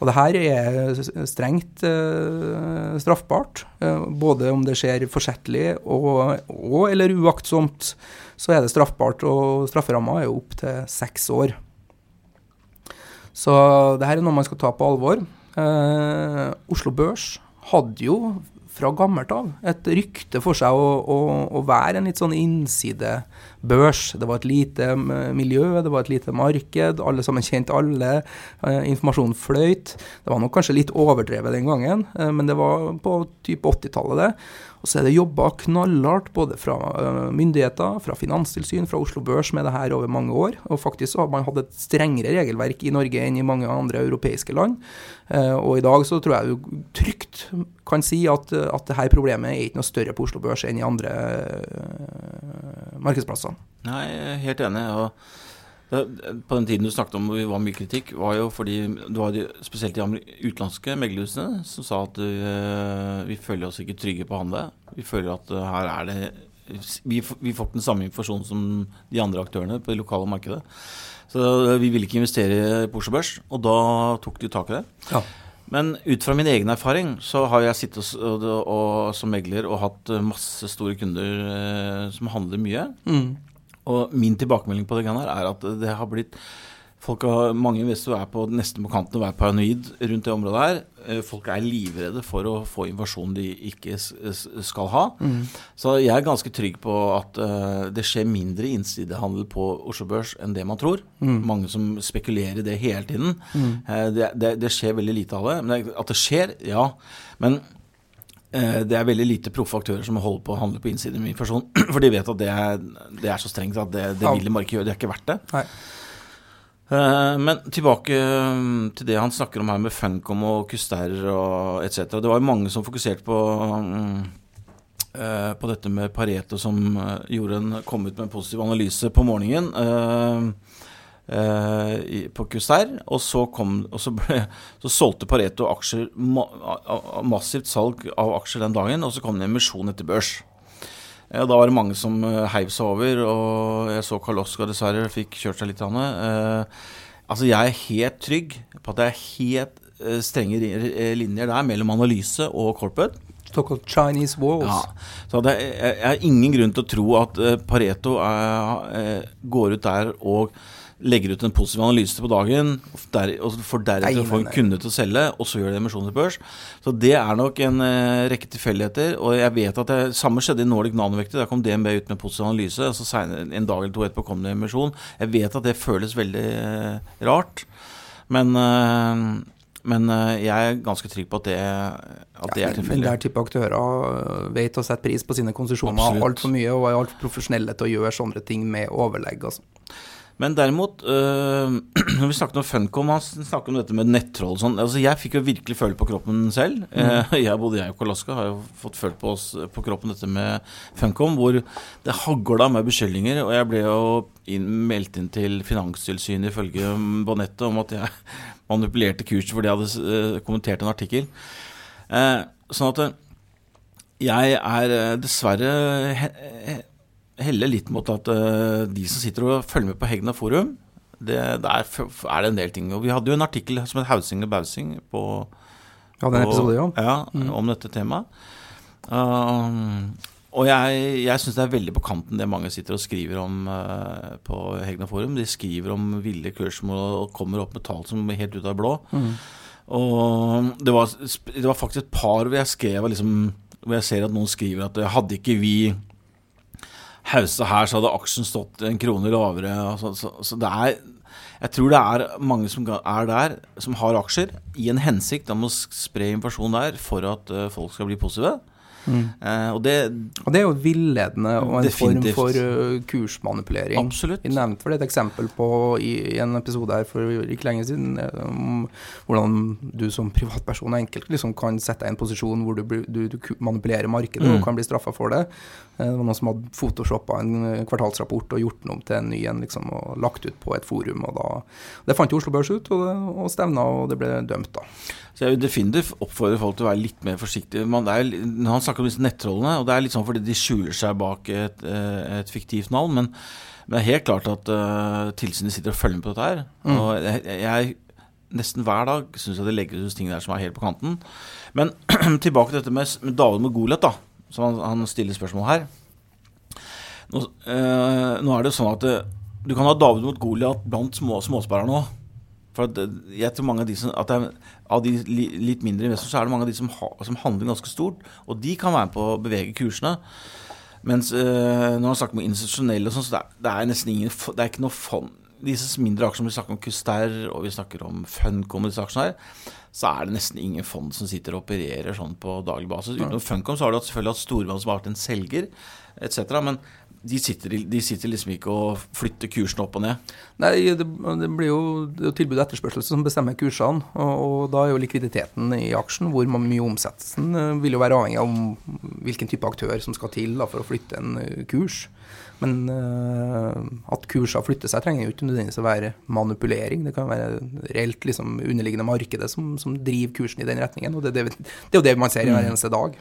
Og det her er strengt eh, straffbart. Eh, både om det skjer forsettlig og, og eller uaktsomt, så er det straffbart. Og strafferamma er jo opp til seks år. Så det her er noe man skal ta på alvor. Eh, Oslo Børs hadde jo fra gammelt av et rykte for seg å, å, å være en litt sånn innsidebørs. Det var et lite miljø, det var et lite marked, alle sammen kjente alle. Eh, informasjonen fløyt. Det var nok kanskje litt overdrevet den gangen, eh, men det var på type 80-tallet, det. Og så er det jobba knallhardt både fra eh, myndigheter, fra finanstilsyn, fra Oslo Børs med det her over mange år. Og faktisk så har man hatt et strengere regelverk i Norge enn i mange andre europeiske land. Eh, og i dag så tror jeg du trygt kan si at, at det her problemet er ikke noe større på Oslo Børs enn i andre eh, markedsplasser. Nei, helt enig. og på den tiden du snakket om vi var mye kritikk, var jo fordi det var de, spesielt de utenlandske meglerhusene som sa at uh, vi føler oss ikke trygge på å handle. Vi føler at uh, her er det vi, vi får ikke den samme informasjonen som de andre aktørene på det lokale markedet. Så uh, vi ville ikke investere på Oslo Børs, og da tok de tak i det. Ja. Men ut fra min egen erfaring så har jeg sittet og, og, og, som megler og hatt masse store kunder som handler mye. Mm. Og min tilbakemelding på det greiene her er at det har blitt Folk har, Mange investorer er på, nesten på kanten å være paranoid rundt det området her. Eh, Folk er livredde for å få invasjon de ikke skal ha. Så jeg er ganske trygg på at uh, det skjer mindre innsidehandel på Oslo Børs enn det man tror. Mange som spekulerer i det hele tiden. Eh, det, det, det skjer veldig lite av det. Men at det skjer, ja. Men Det er veldig lite proffe aktører som holder på å handle på innsiden min person, For de vet at det er, det er så strengt at det, det vil de bare ikke gjøre. Det er ikke verdt det. Nei. Eh, Men tilbake mm, til det han snakker om her med Funcom og Kuster og etc. Det var jo mange som fokuserte på mm, eh, på dette med Pareto som eh, gjorde en, kom ut med en positiv analyse på morgenen. Eh, eh, på Kuster, og så, kom, og så, ble, så solgte Pareto aksjer, massivt salg av aksjer den dagen, og så kom det en emisjon etter børs. Ja, da var det mange som uh, heiv seg over, og jeg så Karl Oskar dessverre fikk kjørt seg litt. Anne. Eh, altså, jeg er helt trygg på at det er helt eh, strenge eh, linjer der mellom analyse og corporate. Såkalt Chinese walls. Ja, så det er, jeg har ingen grunn til å tro at eh, Pareto er, eh, går ut der og legger ut en positiv analyse på dagen, og der, og for deretter å få en kunde til å selge, og så gjør de emisjon til børs. Så det er nok en eh, rekke tilfeldigheter. Og jeg vet at det samme skjedde i Nordic Nanovekter. Der kom DNB ut med positiv analyse, og så senere, en dag eller to etterpå kom det emisjon. Jeg vet at det føles veldig eh, rart, men eh, men jeg er ganske trygg på at det, at det Ja, er men tilfeldig. der type aktører vet å sette pris på sine konsesjoner altfor mye og er altfor profesjonelle til å gjøre sånne ting med overlegg. Altså. Men derimot, øh, når vi snakket om Funcom, han snakket om dette med nettroll og sånn. Altså, jeg fikk jo virkelig føle på kroppen selv. Mm. jeg, både jeg og Kolaska har jo fått følt på, oss, på kroppen dette med Funcom, hvor det hagla med beskyldninger. Og jeg ble jo inn, meldt inn til Finanstilsynet ifølge Bonetto om at jeg manipulerte kurset fordi jeg hadde eh, kommentert en artikkel. Eh, sånn at eh, jeg er eh, dessverre heller litt mot at eh, de som sitter og følger med på Hegna forum, det, der er det en del ting. Og vi hadde jo en artikkel som het 'Hausing og bausing' på Ja, den episoden, ja. ja, om dette temaet. Um, og jeg, jeg syns det er veldig på kanten det mange sitter og skriver om uh, på Hegna forum. De skriver om ville kursmål og kommer opp med tall som er helt ut av blå. blå. Og det var, det var faktisk et par hvor jeg skrev liksom, Hvor jeg ser at noen skriver at hadde ikke vi hausa her, så hadde aksjen stått en krone lavere. Altså, så, så det er Jeg tror det er mange som er der, som har aksjer, i en hensikt om å spre informasjon der for at uh, folk skal bli positive. Eh, og det Og det er jo villedende og en Definitivt. form for uh, kursmanipulering. Absolutt. Vi nevnte for det et eksempel på i, i en episode her for ikke lenge siden om hvordan du som privatperson enkelt liksom kan sette deg i en posisjon hvor du, du, du manipulerer markedet Mm. og kan bli straffa for det. Eh, Det var noen som hadde photoshoppa en eh, kvartalsrapport og gjort den om til en ny en liksom, og lagt ut på et forum. og da, Det fant Oslo Børs ut, og, det, og stevna, og det ble dømt, da. Så jeg vil definitivt oppfordre folk til å være litt mer forsiktige. Man, er, han snakker om disse nettrollene, og det er litt sånn fordi de skjuler seg bak et, eh, et fiktivt navn, men, men det er helt klart at uh, tilsynet sitter og følger med på dette her. Mm. Og jeg, jeg nesten hver dag syns jeg det legger ut ting der som er helt på kanten. Men tilbake til dette med, med David med Goliat, da, som han, han stiller spørsmål her. Nå, eh, nå er det sånn at eh, du kan ha David mot Goliat blant små, småsparere nå. For at eh, jeg tror mange av de som at er, Av de li, litt mindre investorer, så er det mange av de som, ha, som handler ganske stort. Og de kan være med på å bevege kursene. Mens eh, når han snakker med institusjonelle og sånn, så det er, det er nesten ingen Det er ikke noe fond Disse mindre aksjene, vi snakker om Custer og vi snakker om Funcom, disse aksjene her, så er det nesten ingen fond som sitter og opererer sånn på daglig basis. Utenom Funcom så har du selvfølgelig hatt Storvann som har vært en selger, etc. Men de sitter, de sitter liksom ikke og flytter kursen opp og ned. Nei, det, det blir jo det tilbud og etterspørsel som bestemmer kursene. Og, og da er jo likviditeten i aksjen, hvor mye omsettelsen, eh, vil jo være avhengig av hvilken type aktør som skal til da, for å flytte en eh, kurs. Men uh, at kurser flytter seg, trenger jo ikke nødvendigvis å være manipulering. Det kan være reelt liksom, underliggende markedet som, som driver kursen i den retningen. Og det, det, det er jo det man ser i hver eneste dag.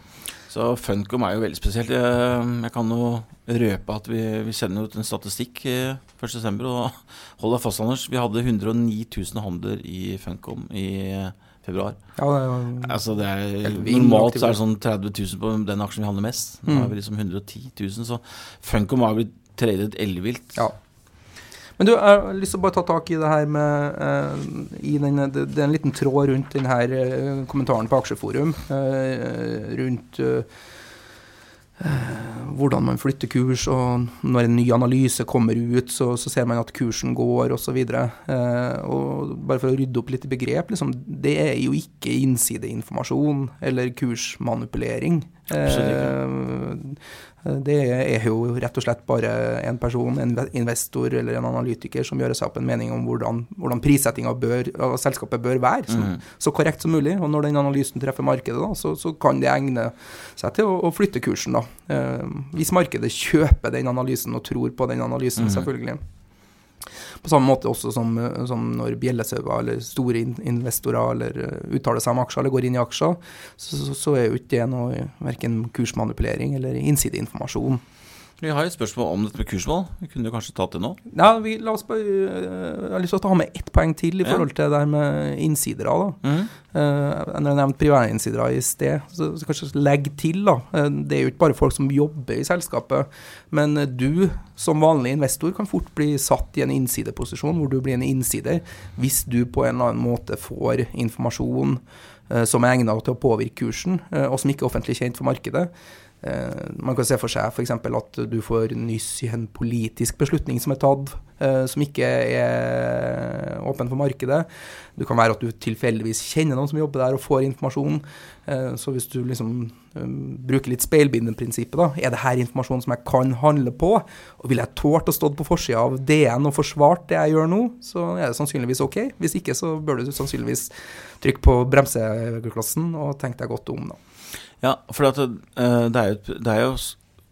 Så Funcom er jo veldig spesielt. Jeg, jeg kan jo røpe at vi, vi sender ut en statistikk eh, 1.12. Og hold deg fast, Anders. Vi hadde 109 000 handler i Funcom i eh, februar. Ja, det er Altså det er, normalt så er det sånn 30 000 på den aksjen vi handler mest. Nå Mm. er vi liksom 110 000, så Funcom har blitt tradet ellevilt. Ja. Men du, jeg har lyst til å bare ta tak i det her med uh, i den, det, det er en liten tråd rundt denne eh, kommentaren på Aksjeforum. Uh, rundt eh, eh, hvordan man flytter kurs, og når en ny analyse kommer ut, så, så ser man at kursen går, osv. Eh, og bare for å rydde opp litt i begrep, liksom, det er jo ikke innsideinformasjon eller kursmanipulering. Eh, det er jo rett og slett bare en person, en investor eller en analytiker som gjør seg opp en mening om hvordan, hvordan prissettinga av selskapet bør være, så, mm. så korrekt som mulig. Og når den analysen treffer markedet, da, så, så kan det egne seg til å, å flytte kursen. Da. Eh, hvis markedet kjøper den analysen og tror på den analysen, mm. selvfølgelig. På samme måte også som, eh, som når bjellesauer eller store investorer eller eh, uttaler seg om aksjer eller går inn i aksjer, så, så, så er jo ikke det noe verken kursmanipulering eller innsideinformasjon. Vi har et spørsmål om dette med kursmål. Vi kunne jo kanskje tatt det nå. Ja, vi, la oss bare, eh, jeg har lyst til å ta med ett poeng til i forhold til det der med innsidere. da. Mm. Uh, når jeg nevnte priværinsidere i sted, så, så kanskje legg til, da. Eh, det er jo ikke bare folk som jobber i selskapet, men eh, du som vanlig investor kan fort bli satt i en innsideposisjon hvor du blir en innsider hvis du på en eller annen måte får informasjon uh, som er egnet til å påvirke kursen, uh, og som ikke er offentlig kjent for markedet. Eh, man kan se for seg f.eks. at du får nyss i en politisk beslutning som er tatt, eh, som ikke er åpen for markedet. Det kan være at du tilfeldigvis kjenner noen som jobber der og får informasjon. Eh, så hvis du liksom bruker litt speilbindeprinsippet, da, er det her informasjon som jeg kan handle på? Og vil jeg tålt å stå på forsida av DN og forsvart det jeg gjør nå, så er det sannsynligvis ok. Hvis ikke så bør du sannsynligvis trykke på bremseklossen og tenke deg godt om, da. Ja, for at, eh, det, er jo, det er jo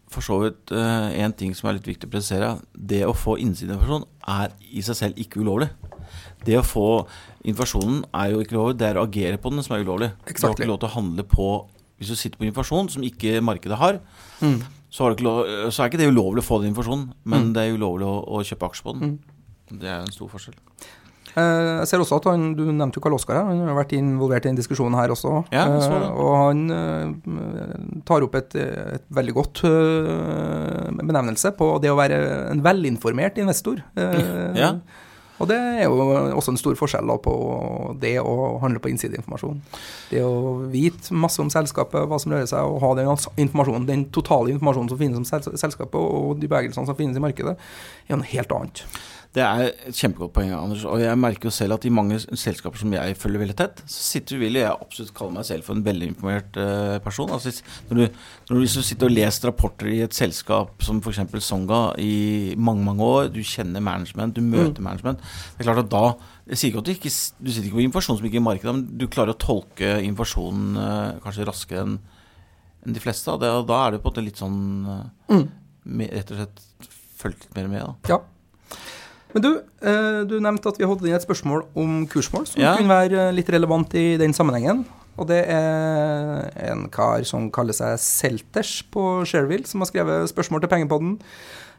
for så vidt én ting som er litt viktig å presisere. Det å få innsideinformasjon er i seg selv ikke ulovlig. Det å få informasjonen er jo ikke ulovlig, det er å agere på den som er ulovlig. Du har ikke lov til å handle på Hvis du sitter på informasjon som ikke markedet har, så, har lov, så er ikke det ulovlig å få den informasjonen, men Mm. det er ulovlig å, å kjøpe aksjer på den. Det er en stor forskjell. Eh, Jeg ser også at han, Du nevnte jo Karl Oskar her, han har vært involvert i den diskusjonen her også. Ja. Eh, Og han eh, tar opp et, et veldig godt benevnelse på det å være en velinformert investor. Ja. Og det er jo også en stor forskjell da, på det å handle på innsideinformasjon. Det å vite masse om selskapet, hva som rører seg, og ha den informasjonen, den totale informasjonen som finnes om selskapet, og de bevegelsene som finnes i markedet, er noe helt annet. Det er et kjempegodt poeng, Anders. Og jeg merker jo selv at i mange selskaper som jeg følger veldig tett, så sitter vil jeg absolutt kalle meg selv for en velinformert uh, person. Altså, når, du, når du sitter og leser rapporter i et selskap som f.eks. Songa i mange mange år, du kjenner management, du møter mm. management Det er klart at da jeg sier ikke at du, ikke, du sitter ikke på informasjon som ikke er i markedet, men du klarer å tolke informasjonen uh, kanskje raskere enn enn de fleste. Og, det, og da er det på en måte litt sånn uh, mm. med, Rett og slett fulgt litt mer med. da. Ja. Men du, eh, du nevnte at vi hadde inn et spørsmål om kursmål som ja. kunne være eh, litt relevant i den sammenhengen. Og det er en kar som kaller seg Selters på Shareville, som har skrevet spørsmål til Pengepodden.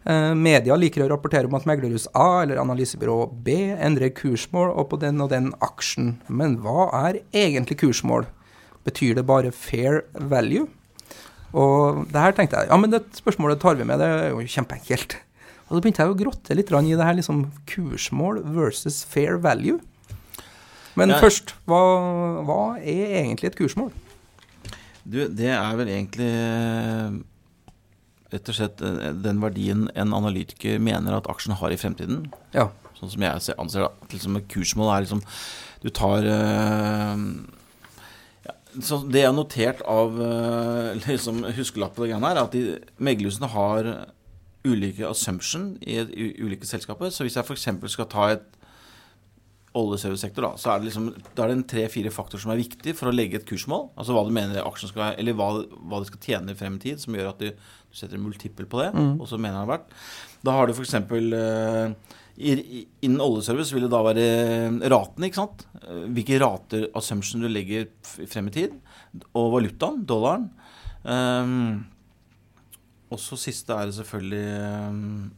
Eh, media liker å rapportere om at meglerhus A eller analysebyrå B endrer kursmål og på den og den aksjen. Men hva er egentlig kursmål? Betyr det bare fair value? Og det her tenkte jeg ja, men det spørsmålet tar vi med, det er jo kjempeenkelt. Og så begynte jeg å grotte litt i det her liksom kursmål versus fair value. Men ja. først, hva, hva, er egentlig et kursmål? Du, det er vel egentlig rett og slett eh, den verdien en analytiker mener at aksjen har i fremtiden. Ja. Sånn som jeg anser det. Liksom et kursmål er liksom Du tar uh, så Det jeg har notert av liksom huskelapp på det greiene her, er at de meglerhusene har ulike assumption i, i ulike selskaper. Så hvis jeg f.eks. skal ta et oljeservicesektor, da, så er det liksom, da er det en tre-fire faktorer som er viktig for å legge et kursmål. Altså hva du mener aksjen skal eller hva, hva det skal tjene i fremtid, som gjør at du, du setter en multiple på det. Mm. og så mener har vært. Da har du f.eks. Uh, Innen oljeservice vil det da være raten, ikke sant. Hvilke rater assumption du legger frem i tid. Og valutaen, dollaren. Um, og så siste er det selvfølgelig um,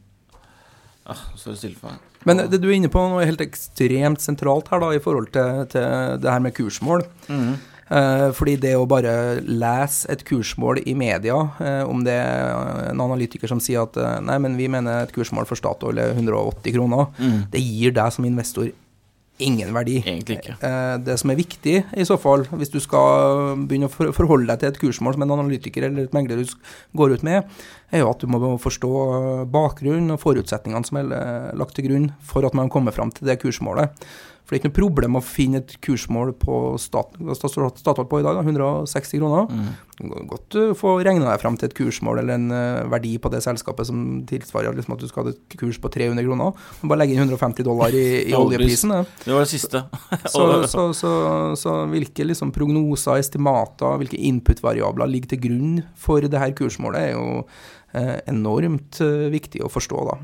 ah, Så er det stille for meg. Men det du er inne på noe helt ekstremt sentralt her da, i forhold til, til det her med kursmål. Mm. -hmm. fordi det å bare lese et kursmål i media, eh, om det er en analytiker som sier at eh, nei, men vi mener et kursmål for Statoil er 180 kroner, mm. det gir deg som investor ingen verdi. Egentlig ikke. Eh, det som er viktig, i så fall, hvis du skal begynne å forholde deg til et kursmål som en analytiker eller et meglerhus går ut med, er jo at du må forstå bakgrunnen og forutsetningene som er lagt til grunn for at man kommer fram til det kursmålet. For det er ikke noe problem å finne et kursmål på Statoil på i dag, 160 kroner. Mm. Godt uh, få regna deg fram til et kursmål eller en uh, verdi på det selskapet som tilsvarer liksom at du skal ha et kurs på 300 kroner. Bare legge inn 150 dollar i, i oljeprisen. Det var det siste. så, så, så, så, hvilke liksom, prognoser, estimater, hvilke input-variabler ligger til grunn for det her kursmålet, er jo eh, enormt viktig å forstå. da.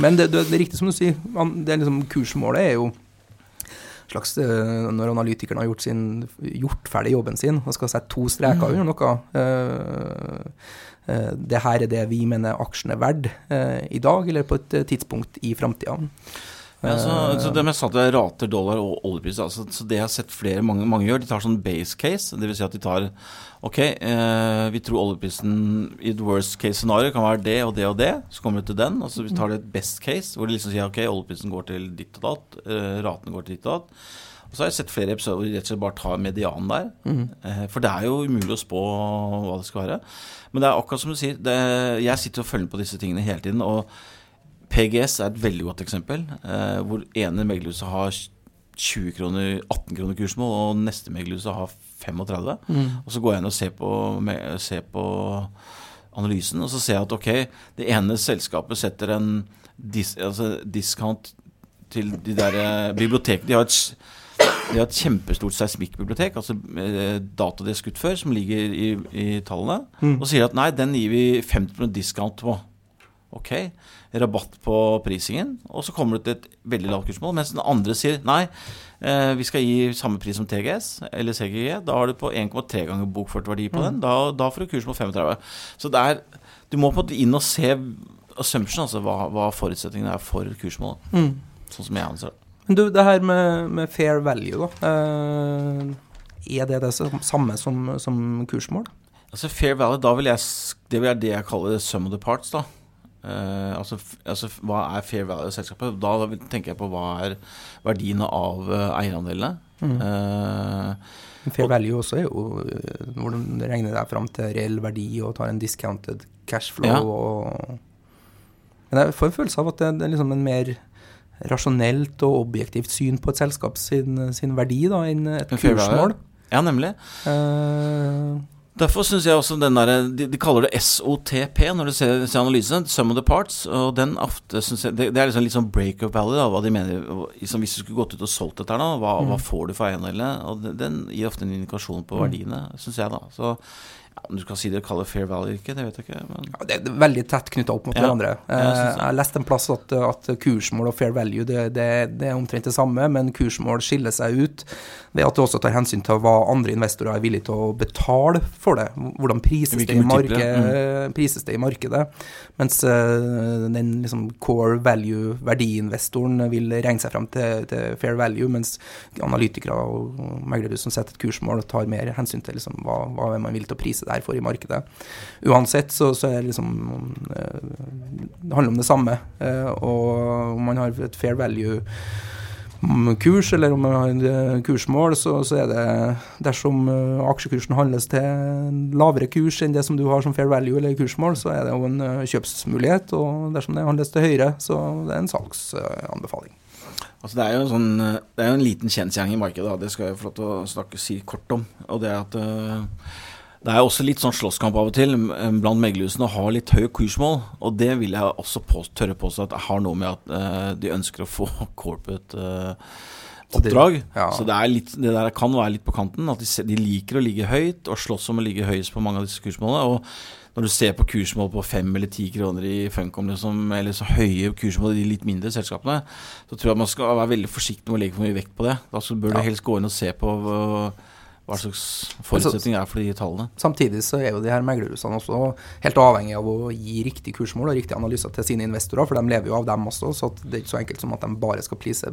Men det, det, det, er riktig som du sier, det er liksom, kursmålet er jo slags eh, Når analytikeren har gjort, sin, gjort, ferdig jobben sin og skal sette to streker under noe uh, uh, Det her er det vi mener aksjen er verdt uh, i dag, eller på et tidspunkt i framtida. Ja, så, så det at jeg rater dollar og oljepris, altså, så det jeg har sett flere mange, mange gjør, de tar sånn base case. Dvs. Si at de tar Ok, eh, vi tror oljeprisen i et worst case scenario kan være det og det og det. Så kommer vi til den. og så vi tar det et best case, hvor de liksom sier ok, oljeprisen går til ditt og datt. Eh, raten går til ditt og datt. Og så har jeg sett flere episoder hvor de rett og slett bare tar medianen der. Mm. Eh, for det er jo umulig å spå hva det skal være. Men det er akkurat som du sier, det, jeg sitter og følger på disse tingene hele tiden. og PGS er et veldig godt eksempel, eh, hvor ene meglerhuset har 20 kroner, 18 kroner kursmål, og neste meglerhuset har 35. Mm. Og så går jeg inn og ser på, ser på, analysen, og så ser jeg at ok, det ene selskapet setter en dis, altså discount til de der eh, bibliotekene. De har et de har et kjempestort seismikkbibliotek, altså eh, data de har skutt før, som ligger i, i tallene. Mm. Og sier at nei, den gir vi 50 discount på. Ok, rabatt på prisingen, og så kommer du til et veldig lavt kursmål. Mens den andre sier nei, eh, vi skal gi samme pris som TGS eller CGG. Da har du på 1,3 ganger bokført verdi på mm. den. Da, da får du kursmål 35. Så det er, du må på inn og se assumption, altså hva, hva forutsetningene er for kursmålet. Mm. Sånn som jeg anser det. Men du, det her med, med fair value, da. Eh, er det det samme som, som kursmål? Altså Fair value, da vil jeg, det være det jeg kaller sum of the parts. da Uh, altså, altså, hva er fair value av selskapet? Da tenker jeg på hva er verdiene av uh, eierandelene. Mm. Uh, fair value også er jo hvor du regner deg fram til reell verdi og tar en discounted cashflow. Ja. Og, men jeg får en følelse av at det, det er liksom en mer rasjonelt og objektivt syn på et selskap sin, sin verdi da, enn et kursmål. Ja, nemlig. Eh, Derfor syns jeg også den derre de, de kaller det SOTP når du ser, ser analysen. Sum of the parts. Og den ofte synes jeg, det, det er liksom litt sånn break-up value, da, hva de mener. Liksom, hvis du skulle gått ut og solgt dette her nå, hva, hva får du for eiendelene? Og den, gir ofte en indikasjon på verdiene, syns jeg, da. Så om du skal si det kaller fair value eller ikke, det vet jeg ikke. Men Ja, det er veldig tett knytta opp mot Ja, hverandre. jeg Eh, jeg har lest en plass at, at kursmål og fair value det, det, det er omtrent det samme, men kursmål skiller seg ut ved at det også tar hensyn til hva andre investorer er villige til å betale for det. Hvordan prises, det Hvilke i, marke, multipler, prises det i markedet. Mens eh, den liksom core value, verdiinvestoren, vil regne seg frem til, til fair value, mens analytikere og meglere som setter et kursmål, tar mer hensyn til liksom, hva, hva man villig til å prise det her for i markedet. Uansett så, så er det liksom eh, Det handler om det samme. eh, og om man har et fair value-kurs, eller om man har eh, kursmål, så, så er det dersom eh, aksjekursen handles til en lavere kurs enn det som du har som fair value eller kursmål, så er det jo en eh, kjøpsmulighet. Og dersom det handles til høyre, så det er en salgsanbefaling. Altså det er sånn Det er jo en liten kjensgjerning i markedet, det skal jeg få lov til å snakke, si kort om. Og det er at det er også litt sånn slåsskamp av og til blant meglerhusene å ha litt høye kursmål. Og det vil jeg også på, tørre påstå at jeg har noe med at uh, de ønsker å få corporate eh, Så det- oppdrag. ja. Så det, er litt, det der kan være litt på kanten. At de, de liker å ligge høyt og slåss om å ligge høyest på mange av disse kursmålene. Og når du ser på kursmål på fem eller ti kroner i Funcom, liksom, eller så høye kursmål i de litt mindre selskapene, så tror jeg man skal være veldig forsiktig med å legge for mye vekt på det. Da så bør du helst gå inn og se på hva, hva slags forutsetninger er for de tallene. Samtidig så er jo de her meglerhusene også helt avhengig av å gi riktig kursmål og riktige analyser til sine investorer, for de lever jo av dem også, så det er ikke så enkelt som at de bare skal please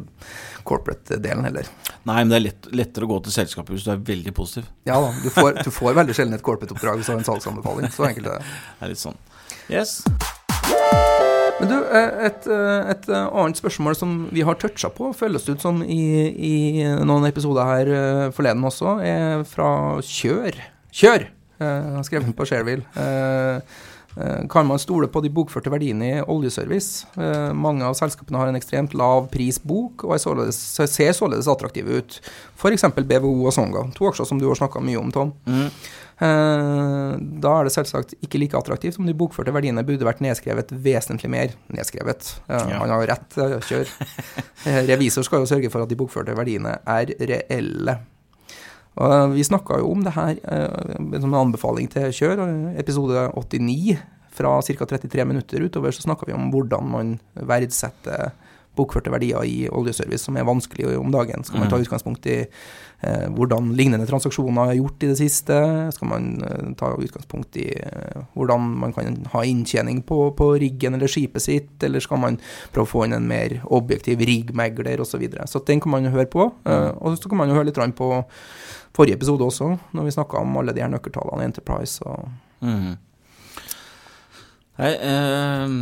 corporate-delen heller. Nei, men det er lett, lettere å gå til selskapet hvis du er veldig positiv. Ja da, du får, du får veldig sjelden et corporate-oppdrag hvis du har en salgsanbefaling. Så enkelt er det. Det er litt sånn. Yes. Men du, eh, et, eh, et eh, annet spørsmål som vi har toucha på, føles ut som i, i noen episoder her forleden også, er fra Kjør. Kjør! Jeg har skrevet på Shareville. Kan man stole på de bokførte verdiene i oljeservice? Mange av selskapene har en ekstremt lav pris bok, og således, ser således attraktive ut. F.eks. BVO og Songa, to aksjer som du har snakka mye om, Tom. Mm. Eh, Da er det selvsagt ikke like attraktivt om de bokførte verdiene burde vært nedskrevet vesentlig mer nedskrevet. Man Ja. Han har rett, eh, kjør. Eh, Revisor skal jo sørge for at de bokførte verdiene er reelle. Og eh, vi snakka jo om det her eh, som en anbefaling til kjør, eh, episode 89. Fra ca. 33 minutter utover så snakka vi om hvordan man verdsetter bokførte verdier i oljeservice, som er vanskelig om dagen. Skal man ta Mm. utgangspunkt i eh, hvordan lignende transaksjoner er gjort i det siste? Skal man eh, ta utgangspunkt i eh, hvordan man kan ha inntjening på, på riggen eller skipet sitt? Eller skal man prøve å få inn en mer objektiv riggmegler osv.? Så, videre. så den kan man jo høre på. Eh, og så kan man jo høre litt på forrige episode også, når vi snakka om alle de her nøkkeltallene i Enterprise. og Mhm. Nei, eh,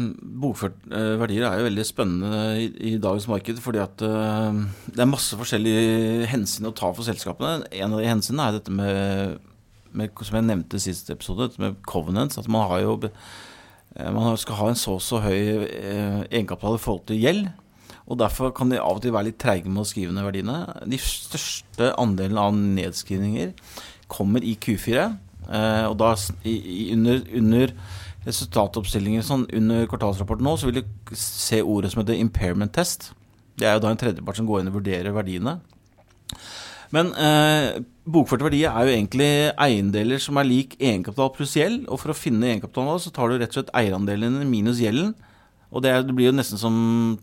Bokført eh, er jo veldig spennende i, i dagens marked, fordi at eh, det er masse forskjellige hensyn å ta for selskapene. En av de hensynene er dette med, med som jeg nevnte i siste episode, dette med covenants. At man, jo, eh, man skal ha en så og så høy eh, egenkapital i forhold til gjeld. Og Derfor kan de av og til være litt treige med å skrive ned verdiene. De største andelen av nedskrivninger kommer i Q4. Eh, og da i, i, under, under resultatoppstillinger sånn, under kvartalsrapporten nå, så vil du se ordet som heter impairment test. Det er jo da en tredjepart som går inn og vurderer verdiene. Men eh, bokførte verdier er jo egentlig eiendeler som er lik egenkapital pluss gjeld. Og for å finne egenkapitalen, så tar du rett og slett eierandelene minus gjelden. Og det, er, det blir jo nesten som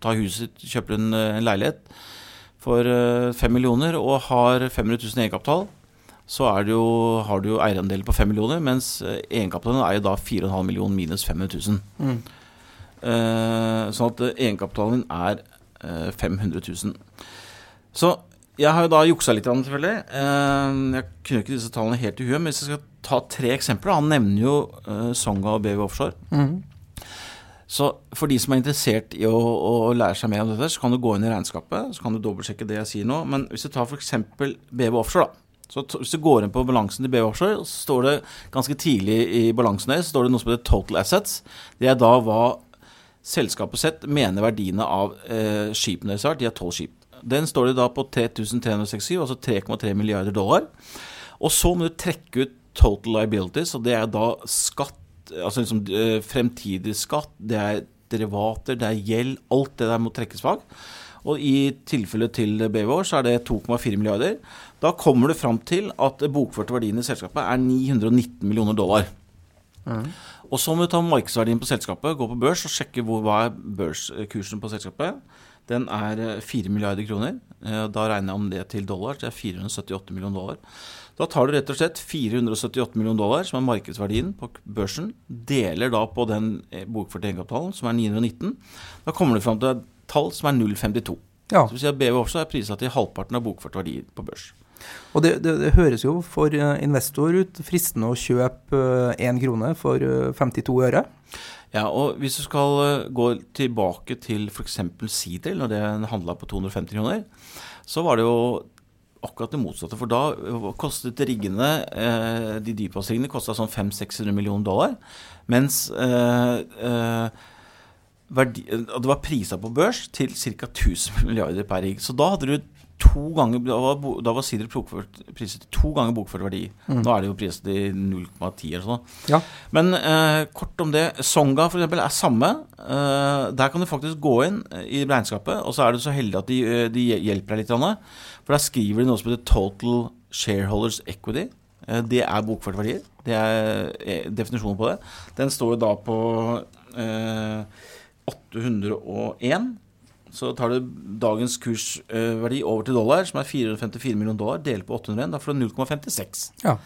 ta huset kjøper en, eh, en leilighet for eh, fem millioner og har 500 000 egenkapital. Så jo, har du jo eierandeler på 5 millioner, mens eh, egenkapitalen er jo da 4,5 millioner minus 500 000. Mm. Sånn at eh, egenkapitalen din er eh, 500 000. Så jeg har jo da juksa litt, selvfølgelig. Jeg kunne ikke disse tallene helt i huet, men hvis jeg skal ta tre eksempler Han nevner jo Songa og BV Offshore. Mm. Så for de som er interessert i å, å lære seg mer om dette, så kan du gå inn i regnskapet, så kan du dobbeltsjekke det jeg sier nå. Men hvis du tar f.eks. BV Offshore, da. Så hvis du går inn på balansen til BV Offshore, så står det ganske tidlig i balansen deres så står det noe som heter total assets. Det er da hva selskapet sett mener verdiene av eh, skipene deres har vært. De har tolv skip. Den står det da på 3367, altså 3,3 milliarder dollar. Og så må du trekke ut total liabilities, og det er da skatt, altså liksom eh, fremtidig skatt, det er derivater, det er gjeld, alt det der må trekkes fra. Og i tilfellet til BVÅ så er det 2,4 milliarder. Da kommer du fram til at bokførte verdien i selskapet er 919 millioner dollar. Mm. Og så må du ta markedsverdien på selskapet, gå på børs og sjekke hvor, hva er børskursen på selskapet. Den er 4 milliarder kroner. Eh, da regner jeg om det til dollar, det er 478 millioner dollar. Da tar du rett og slett 478 millioner dollar, som er markedsverdien på børsen, deler da på den eh, bokførte egenkapitalen, som er 919. Da kommer du fram til et tall som er 0,52. Ja. Så vil si at BV Offshore er prisa til halvparten av bokført verdi på børs. Og det, det, det, høres jo for eh, investor ut fristende å kjøpe én eh, krone for 52 øre. Ja, og hvis du skal gå tilbake til f.eks. Sidel, når det handla på 250 kroner, så var det jo akkurat det motsatte. For da kostet riggene, eh, de dyphavsriggene, kosta sånn 500-600 millioner dollar. Mens eh, eh, det var prisa på børs til ca. 1000 milliarder per rigg. Så da hadde du to ganger Da var, da var Sider priset til to ganger bokført verdi. Mm. Nå er det jo priset til 0,10 eller sånn. Ja. Men eh, kort om det. Songa f.eks. er samme. Eh, der kan du faktisk gå inn i regnskapet, og så er du så heldig at de, de hjelper deg litt. For da skriver de noe som heter Total Shareholders Equity. Eh, det er bokført verdier. Det er eh, definisjonen på det. Den står da på eh, 801. Så tar du dagens kursverdi over til dollar, som er 454 millioner dollar, deler på 801. Da får du 0,56. Ja.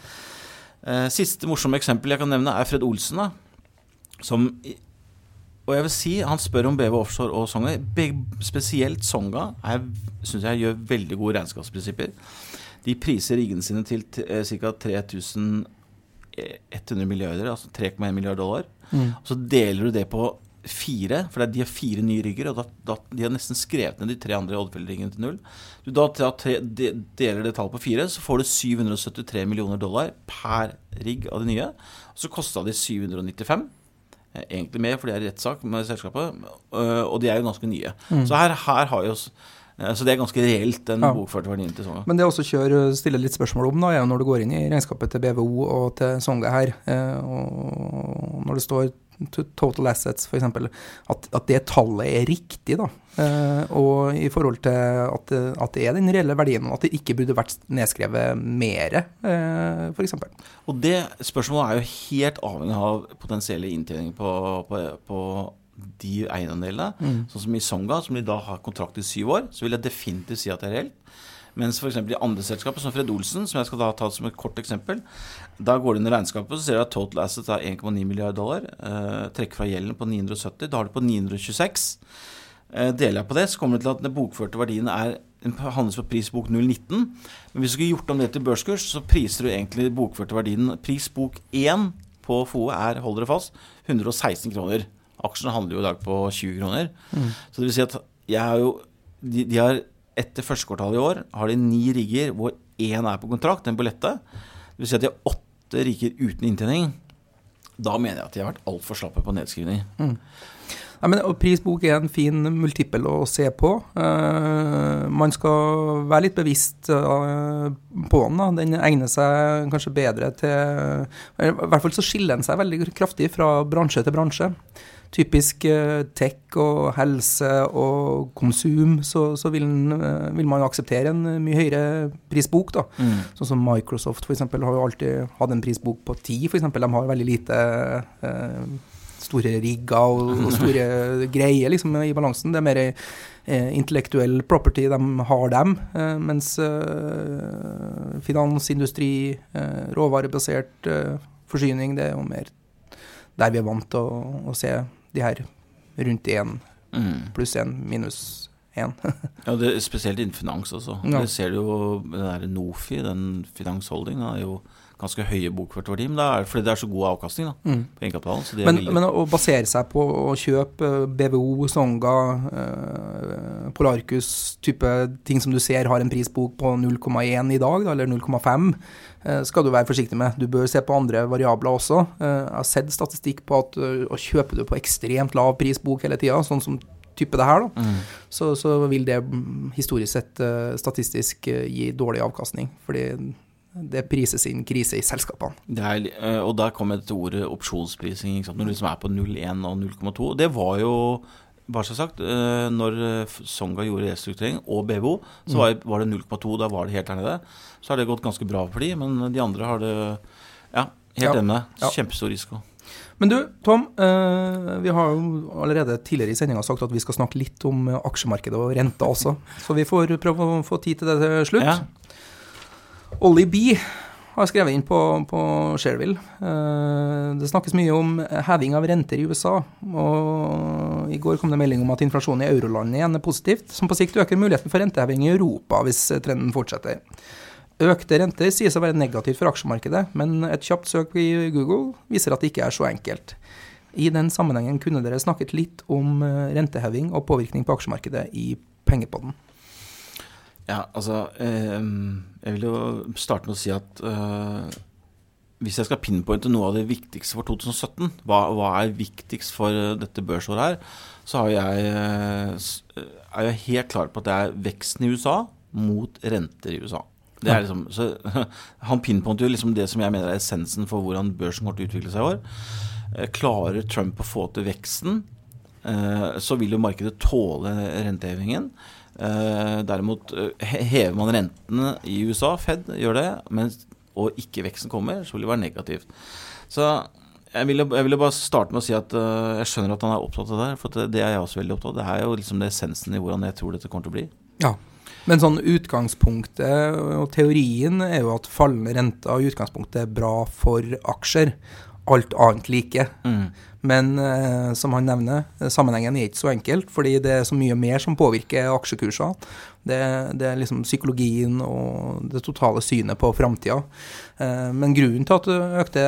Eh, siste morsomme eksempel jeg kan nevne, er Fred Olsen. da, som og jeg vil si, Han spør om BV Offshore og Songa. Spesielt Songa syns jeg gjør veldig gode regnskapsprinsipper. De priser riggene sine til eh, ca. 3100 milliarder, altså 3,1 milliarder dollar. Mm. Og Så deler du det på fire, for de har fire nye rigger, og da, da, de har nesten skrevet ned de tre andre Oddfjell-riggene til null. Du da tre, de, deler det tallet på fire, så får du 773 millioner dollar per rigg av de nye. Og så kosta de 795 Eh, egentlig mer, for de er i rettssak med selskapet. Eh, og de er jo ganske nye. Mm. Så her, her har jo eh, så det er ganske reelt, den ja. bokførte verdien til Songa. Men det også kjør stiller litt spørsmål om, da, er når du går inn i regnskapet til BVO og til Songa her, og når det står total assets, f.eks., at, at det tallet er riktig. da, eh, Og i forhold til at, at, det er den reelle verdien, og at det ikke burde vært nedskrevet mer, eh, f.eks. Og det spørsmålet er jo helt avhengig av potensielle inntjeninger på, på, på de eiendelene. Mm. Sånn som i Songa, som de da har kontrakt i syv år, så vil jeg definitivt si at det er reelt. Mens f.eks. i andre selskaper, som Fred Olsen, som jeg skal da ta som et kort eksempel, da går du inn i regnskapet og ser du at total assets er 1,9 milliarder dollar. Eh, trekker fra gjelden på 970. Da har du på 926. Eh, deler jeg på det, så kommer du til at den bokførte verdien er handles på prisbok 019. Men hvis du skulle gjort om det til børskurs, så priser du egentlig bokførte verdien Prisbok 1 på FOE er, hold dere fast, 116 kroner. Aksjene handler jo i dag på 20 kroner. Mm. Så det vil si at jeg har jo de, de har etter første kvartal i år har de ni rigger hvor én er på kontrakt, den på. Det vil si at de har åtte rigger uten inntjening. Da mener jeg at de har vært altfor slappe på nedskrivning. Mm. Ja, men, prisbok er en fin multiple å se på. Uh, man skal være litt bevisst uh, på den. Da. Den egner seg kanskje bedre til I hvert fall så skiller den seg veldig kraftig fra bransje til bransje typisk uh, tech og helse og konsum, så, så vil, uh, vil, man akseptere en uh, mye høyere prisbok. da. Mm. Sånn som Microsoft for eksempel, har jo alltid hatt en prisbok på ti, f.eks. De har veldig lite store rigger og, og store greier liksom, i balansen. Det er mer intellektuell property de har, dem. mens finansindustri, råvarebasert forsyning, det er jo mer der vi er vant til å, å se de her rundt én mm. pluss én minus ja, det, spesielt innen finans også. Ja. Det ser du jo den der Nofi, den finansholdingen, er jo ganske høye bokført verdi. Men det er fordi det er så god avkastning da, Mm. på egenkapitalen. Men, villige- men å basere seg på å kjøpe BVO, Songa, eh, Polarcus, type ting som du ser har en prisbok på 0,1 i dag, da, eller 0,5, eh, skal du være forsiktig med. Du bør se på andre variabler også. Eh, Jeg har sett statistikk på at eh, å kjøpe du på ekstremt lav prisbok hele tida, sånn som type det her, da, Mm. så, så vil det mm, historisk sett statistisk gi dårlig avkastning. Fordi det prises inn krise i selskapene. Det er, eh, og der jeg til ordet opsjonsprising. Når du liksom er på 0,1 og 0,2. Det var jo bare så sagt, eh, når Songa gjorde restrukturering, og BVO, så var, det 0,2. Da var det helt der nede. Så har det gått ganske bra for de, men de andre har det Ja, helt Ja. enig. Kjempestor risiko. Men du, Tom. Eh, vi har jo allerede tidligere i sendinga sagt at vi skal snakke litt om aksjemarkedet og renta også. Så vi får prøve å få tid til det til slutt. Ja. Ollie B har skrevet inn på, på Shareville. Eh, det snakkes mye om heving av renter i USA. Og I går kom det melding om at inflasjonen i eurolandene igjen er positivt, som på sikt øker muligheten for renteheving i Europa hvis trenden fortsetter. Økte renter sies å være negativt for aksjemarkedet, men et kjapt søk i Google viser at det ikke er så enkelt. I den sammenhengen kunne dere snakket litt om eh, renteheving og påvirkning på aksjemarkedet i pengepodden. Ja, altså eh, Jeg vil jo starte med å si at eh, hvis jeg skal pinpointe noe av det viktigste for 2017, hva, hva er viktigst for eh, dette børsåret her, så har jeg, eh, er jeg helt klar på at det er veksten i USA mot renter i USA. Det er liksom, så, han pinpointer jo liksom det som jeg mener er essensen for hvordan børsen kommer til å utvikle seg i år. Eh, Klarer Trump å få til veksten, så vil jo markedet tåle rentehevingen. Eh, derimot eh, hever man rentene i USA, Fed gjør det, mens, og ikke veksten kommer, så vil det være negativt. Så jeg ville, jeg ville bare starte med å si at uh, jeg skjønner at han er opptatt av det, for det, det er jeg også veldig opptatt av. Det er jo liksom det essensen i hvordan jeg tror dette kommer til å bli. Ja. Men sånn utgangspunktet og teorien er jo at fallende renter i utgangspunktet er bra for aksjer. Alt annet like. Men eh, som han nevner, sammenhengen er ikke så enkelt, fordi det er så mye mer som påvirker aksjekurser. Det, det er liksom psykologien og det totale synet på framtida. Eh, men grunnen til at økte,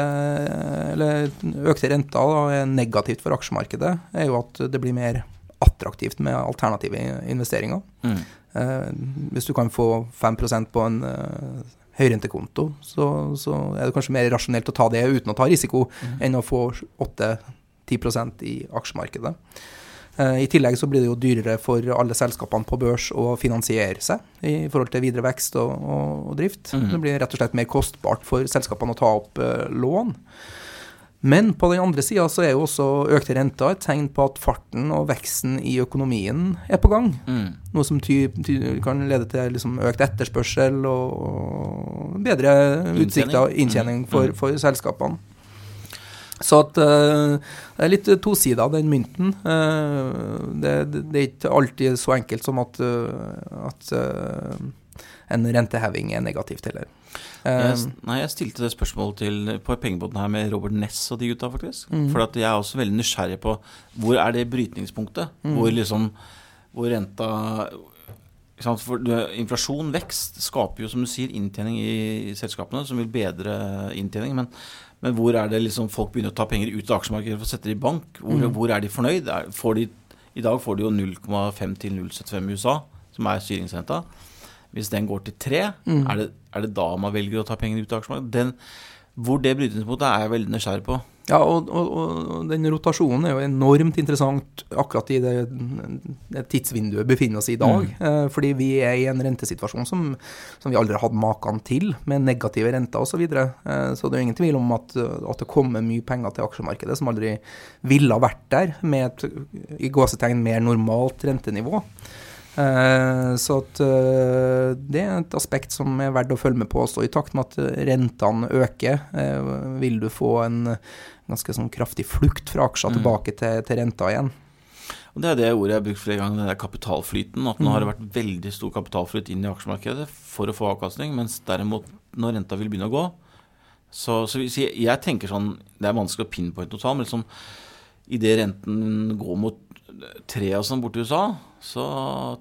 eller økte renter da, er negativt for aksjemarkedet, er jo at det blir mer attraktivt med alternative investeringer. Mm. Eh, hvis du kan få 5% på en eh, høyrentekonto, så, så er det kanskje mer rasjonelt å ta det uten å ta risiko, enn å få 8-10% i aksjemarkedet. Eh, I tillegg så blir det jo dyrere for alle selskapene på børs å finansiere seg i forhold til videre vekst og, og, og drift. Mm. Det blir rett og slett mer kostbart for selskapene å ta opp eh, lån. Men på den andre sida så er jo også økte renter et tegn på at farten og veksten i økonomien er på gang. Mm. Noe som ty, ty, kan lede til liksom økt etterspørsel og, bedre utsikter og inntjening for, Mm. for selskapene. Så at uh, det er litt to sider av den mynten. Uh, det, det, er ikke alltid så enkelt som at, uh, at en renteheving er negativt heller. Eh, Jeg, nei, jeg stilte det spørsmålet til, på pengebåten her med Robert Ness og de gutta, faktisk. Mm. For jeg er også veldig nysgjerrig på hvor er det brytningspunktet? Mm. Hvor liksom Hvor renta? For Inflasjon, vekst, skaper jo, som du sier, inntjening i, i selskapene, som vil bedre inntjening. Men, men hvor er det liksom folk begynner å ta penger ut av aksjemarkedet for å sette det i bank? Hvor, mm. hvor er de fornøyd? Er, får de, I dag får de jo 0,5 til 0,75 i USA, som er styringsrenta. Hvis den går til tre, mm. er, det, er det da man velger å ta pengene ut av aksjemarkedet? Hvor det brytningspunktet er jeg veldig nysgjerrig på. Ja, og, og, og den rotasjonen er jo enormt interessant akkurat i det, det tidsvinduet befinner oss i i dag. Eh, fordi vi er i en rentesituasjon som, som vi aldri har hatt maken til, med negative renter osv. Så, videre. eh, så det er jo ingen tvil om at, at det kommer mye penger til aksjemarkedet som aldri ville ha vært der, med et i gåsetegn mer normalt rentenivå. Eh, så eh, det er et aspekt som er verdt å følge med på også. I takt med at rentene øker, eh, vil du få en ganske sånn kraftig flukt fra aksjer Mm. tilbake til, til renta igjen. Og Det er det ordet jeg har brukt flere ganger, den der kapitalflyten. At nå Mm. har det vært veldig stor kapitalflyt inn i aksjemarkedet for å få avkastning, mens derimot når renta vil begynne å gå Så, så jeg, jeg tenker sånn Det er vanskelig å pinpointe noe tall, men liksom idet renten går mot tre og sånn i USA, så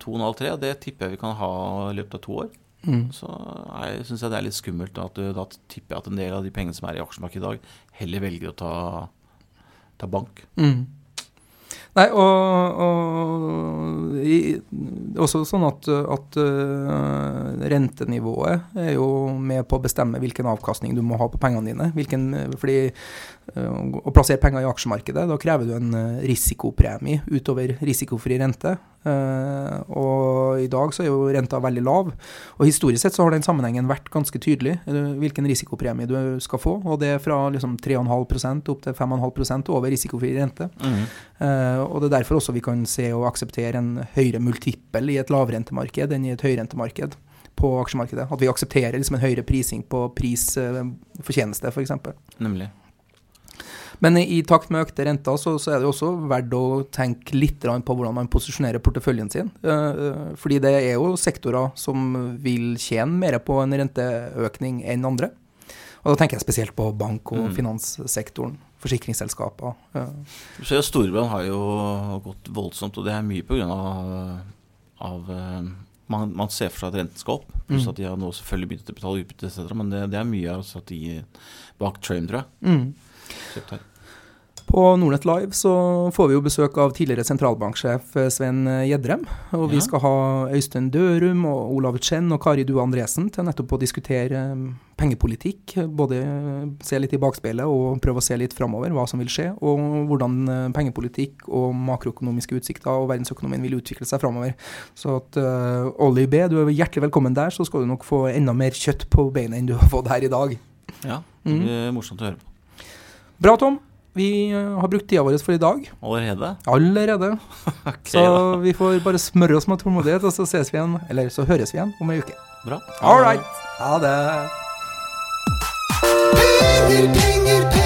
to og en halv, tre, det tipper jeg vi kan ha i løpet av to år. Mm. Så syns jeg det er litt skummelt at du, da tipper jeg at en del av de pengene som er i aksjemarkedet i dag, heller velger å ta, ta bank. Mm. Nei, og, og i, også sånn at, at uh, rentenivået er jo med på å bestemme hvilken avkastning du må ha på pengene dine. Hvilken, fordi uh, å plassere penger i aksjemarkedet, da krever du en uh, risikopremie utover risikofri rente. og i dag så er jo renta veldig lav. Og historisk sett så har den sammenhengen vært ganske tydelig, hvilken risikopremie du skal få. Og det er fra liksom 3,5% opp til 5,5% over risikofri rente. Mm. og det er derfor også vi kan se og akseptere en høyere multiple i et lavrentemarked enn i et høyrentemarked på aksjemarkedet. At vi aksepterer liksom en høyere prising på pris for tjeneste, f.eks. Nemlig. Men i takt med økte renter så, så, er det også verdt å tenke litt på hvordan man posisjonerer porteføljen sin. Uh, fordi det er jo sektorer som vil tjene mer på en renteøkning enn andre. Og da tenker jeg spesielt på bank- og mm. finanssektoren forsikringsselskaper. Så Storebrand har jo gått voldsomt, og det er mye pga. Av, av man, man, ser for seg at renten skal opp, pluss mm. at de har nå selvfølgelig begynt å betale utbytte etc. Men det, det, er mye av strategien bak Trame, tror jeg. Mm. På Nordnett Live så får vi jo besøk av tidligere sentralbanksjef eh, Sven Gjedrem. Og vi skal ha Øystein Dørum og Olav Chen og Kari Due Andresen til nettopp å diskutere eh, pengepolitikk. Både se litt i bakspeilet og prøve å se litt framover hva som vil skje. Og hvordan eh, pengepolitikk og makroøkonomiske utsikter og verdensøkonomien vil utvikle seg framover. Så at uh, Olli B, du er hjertelig velkommen der. Så skal du nok få enda mer kjøtt på beinet enn du har fått her i dag. Ja, det mm. blir mm. morsomt å høre på. Bra, Tom. Vi eh, har brukt tida vår for i dag. Allerede? Allerede. okay, så da. vi får bare smøre oss med tålmodighet, og så ses vi igjen, eller så høres vi igjen om ei uke. Bra. All right. Ha det. Penger, penger, penger, penger,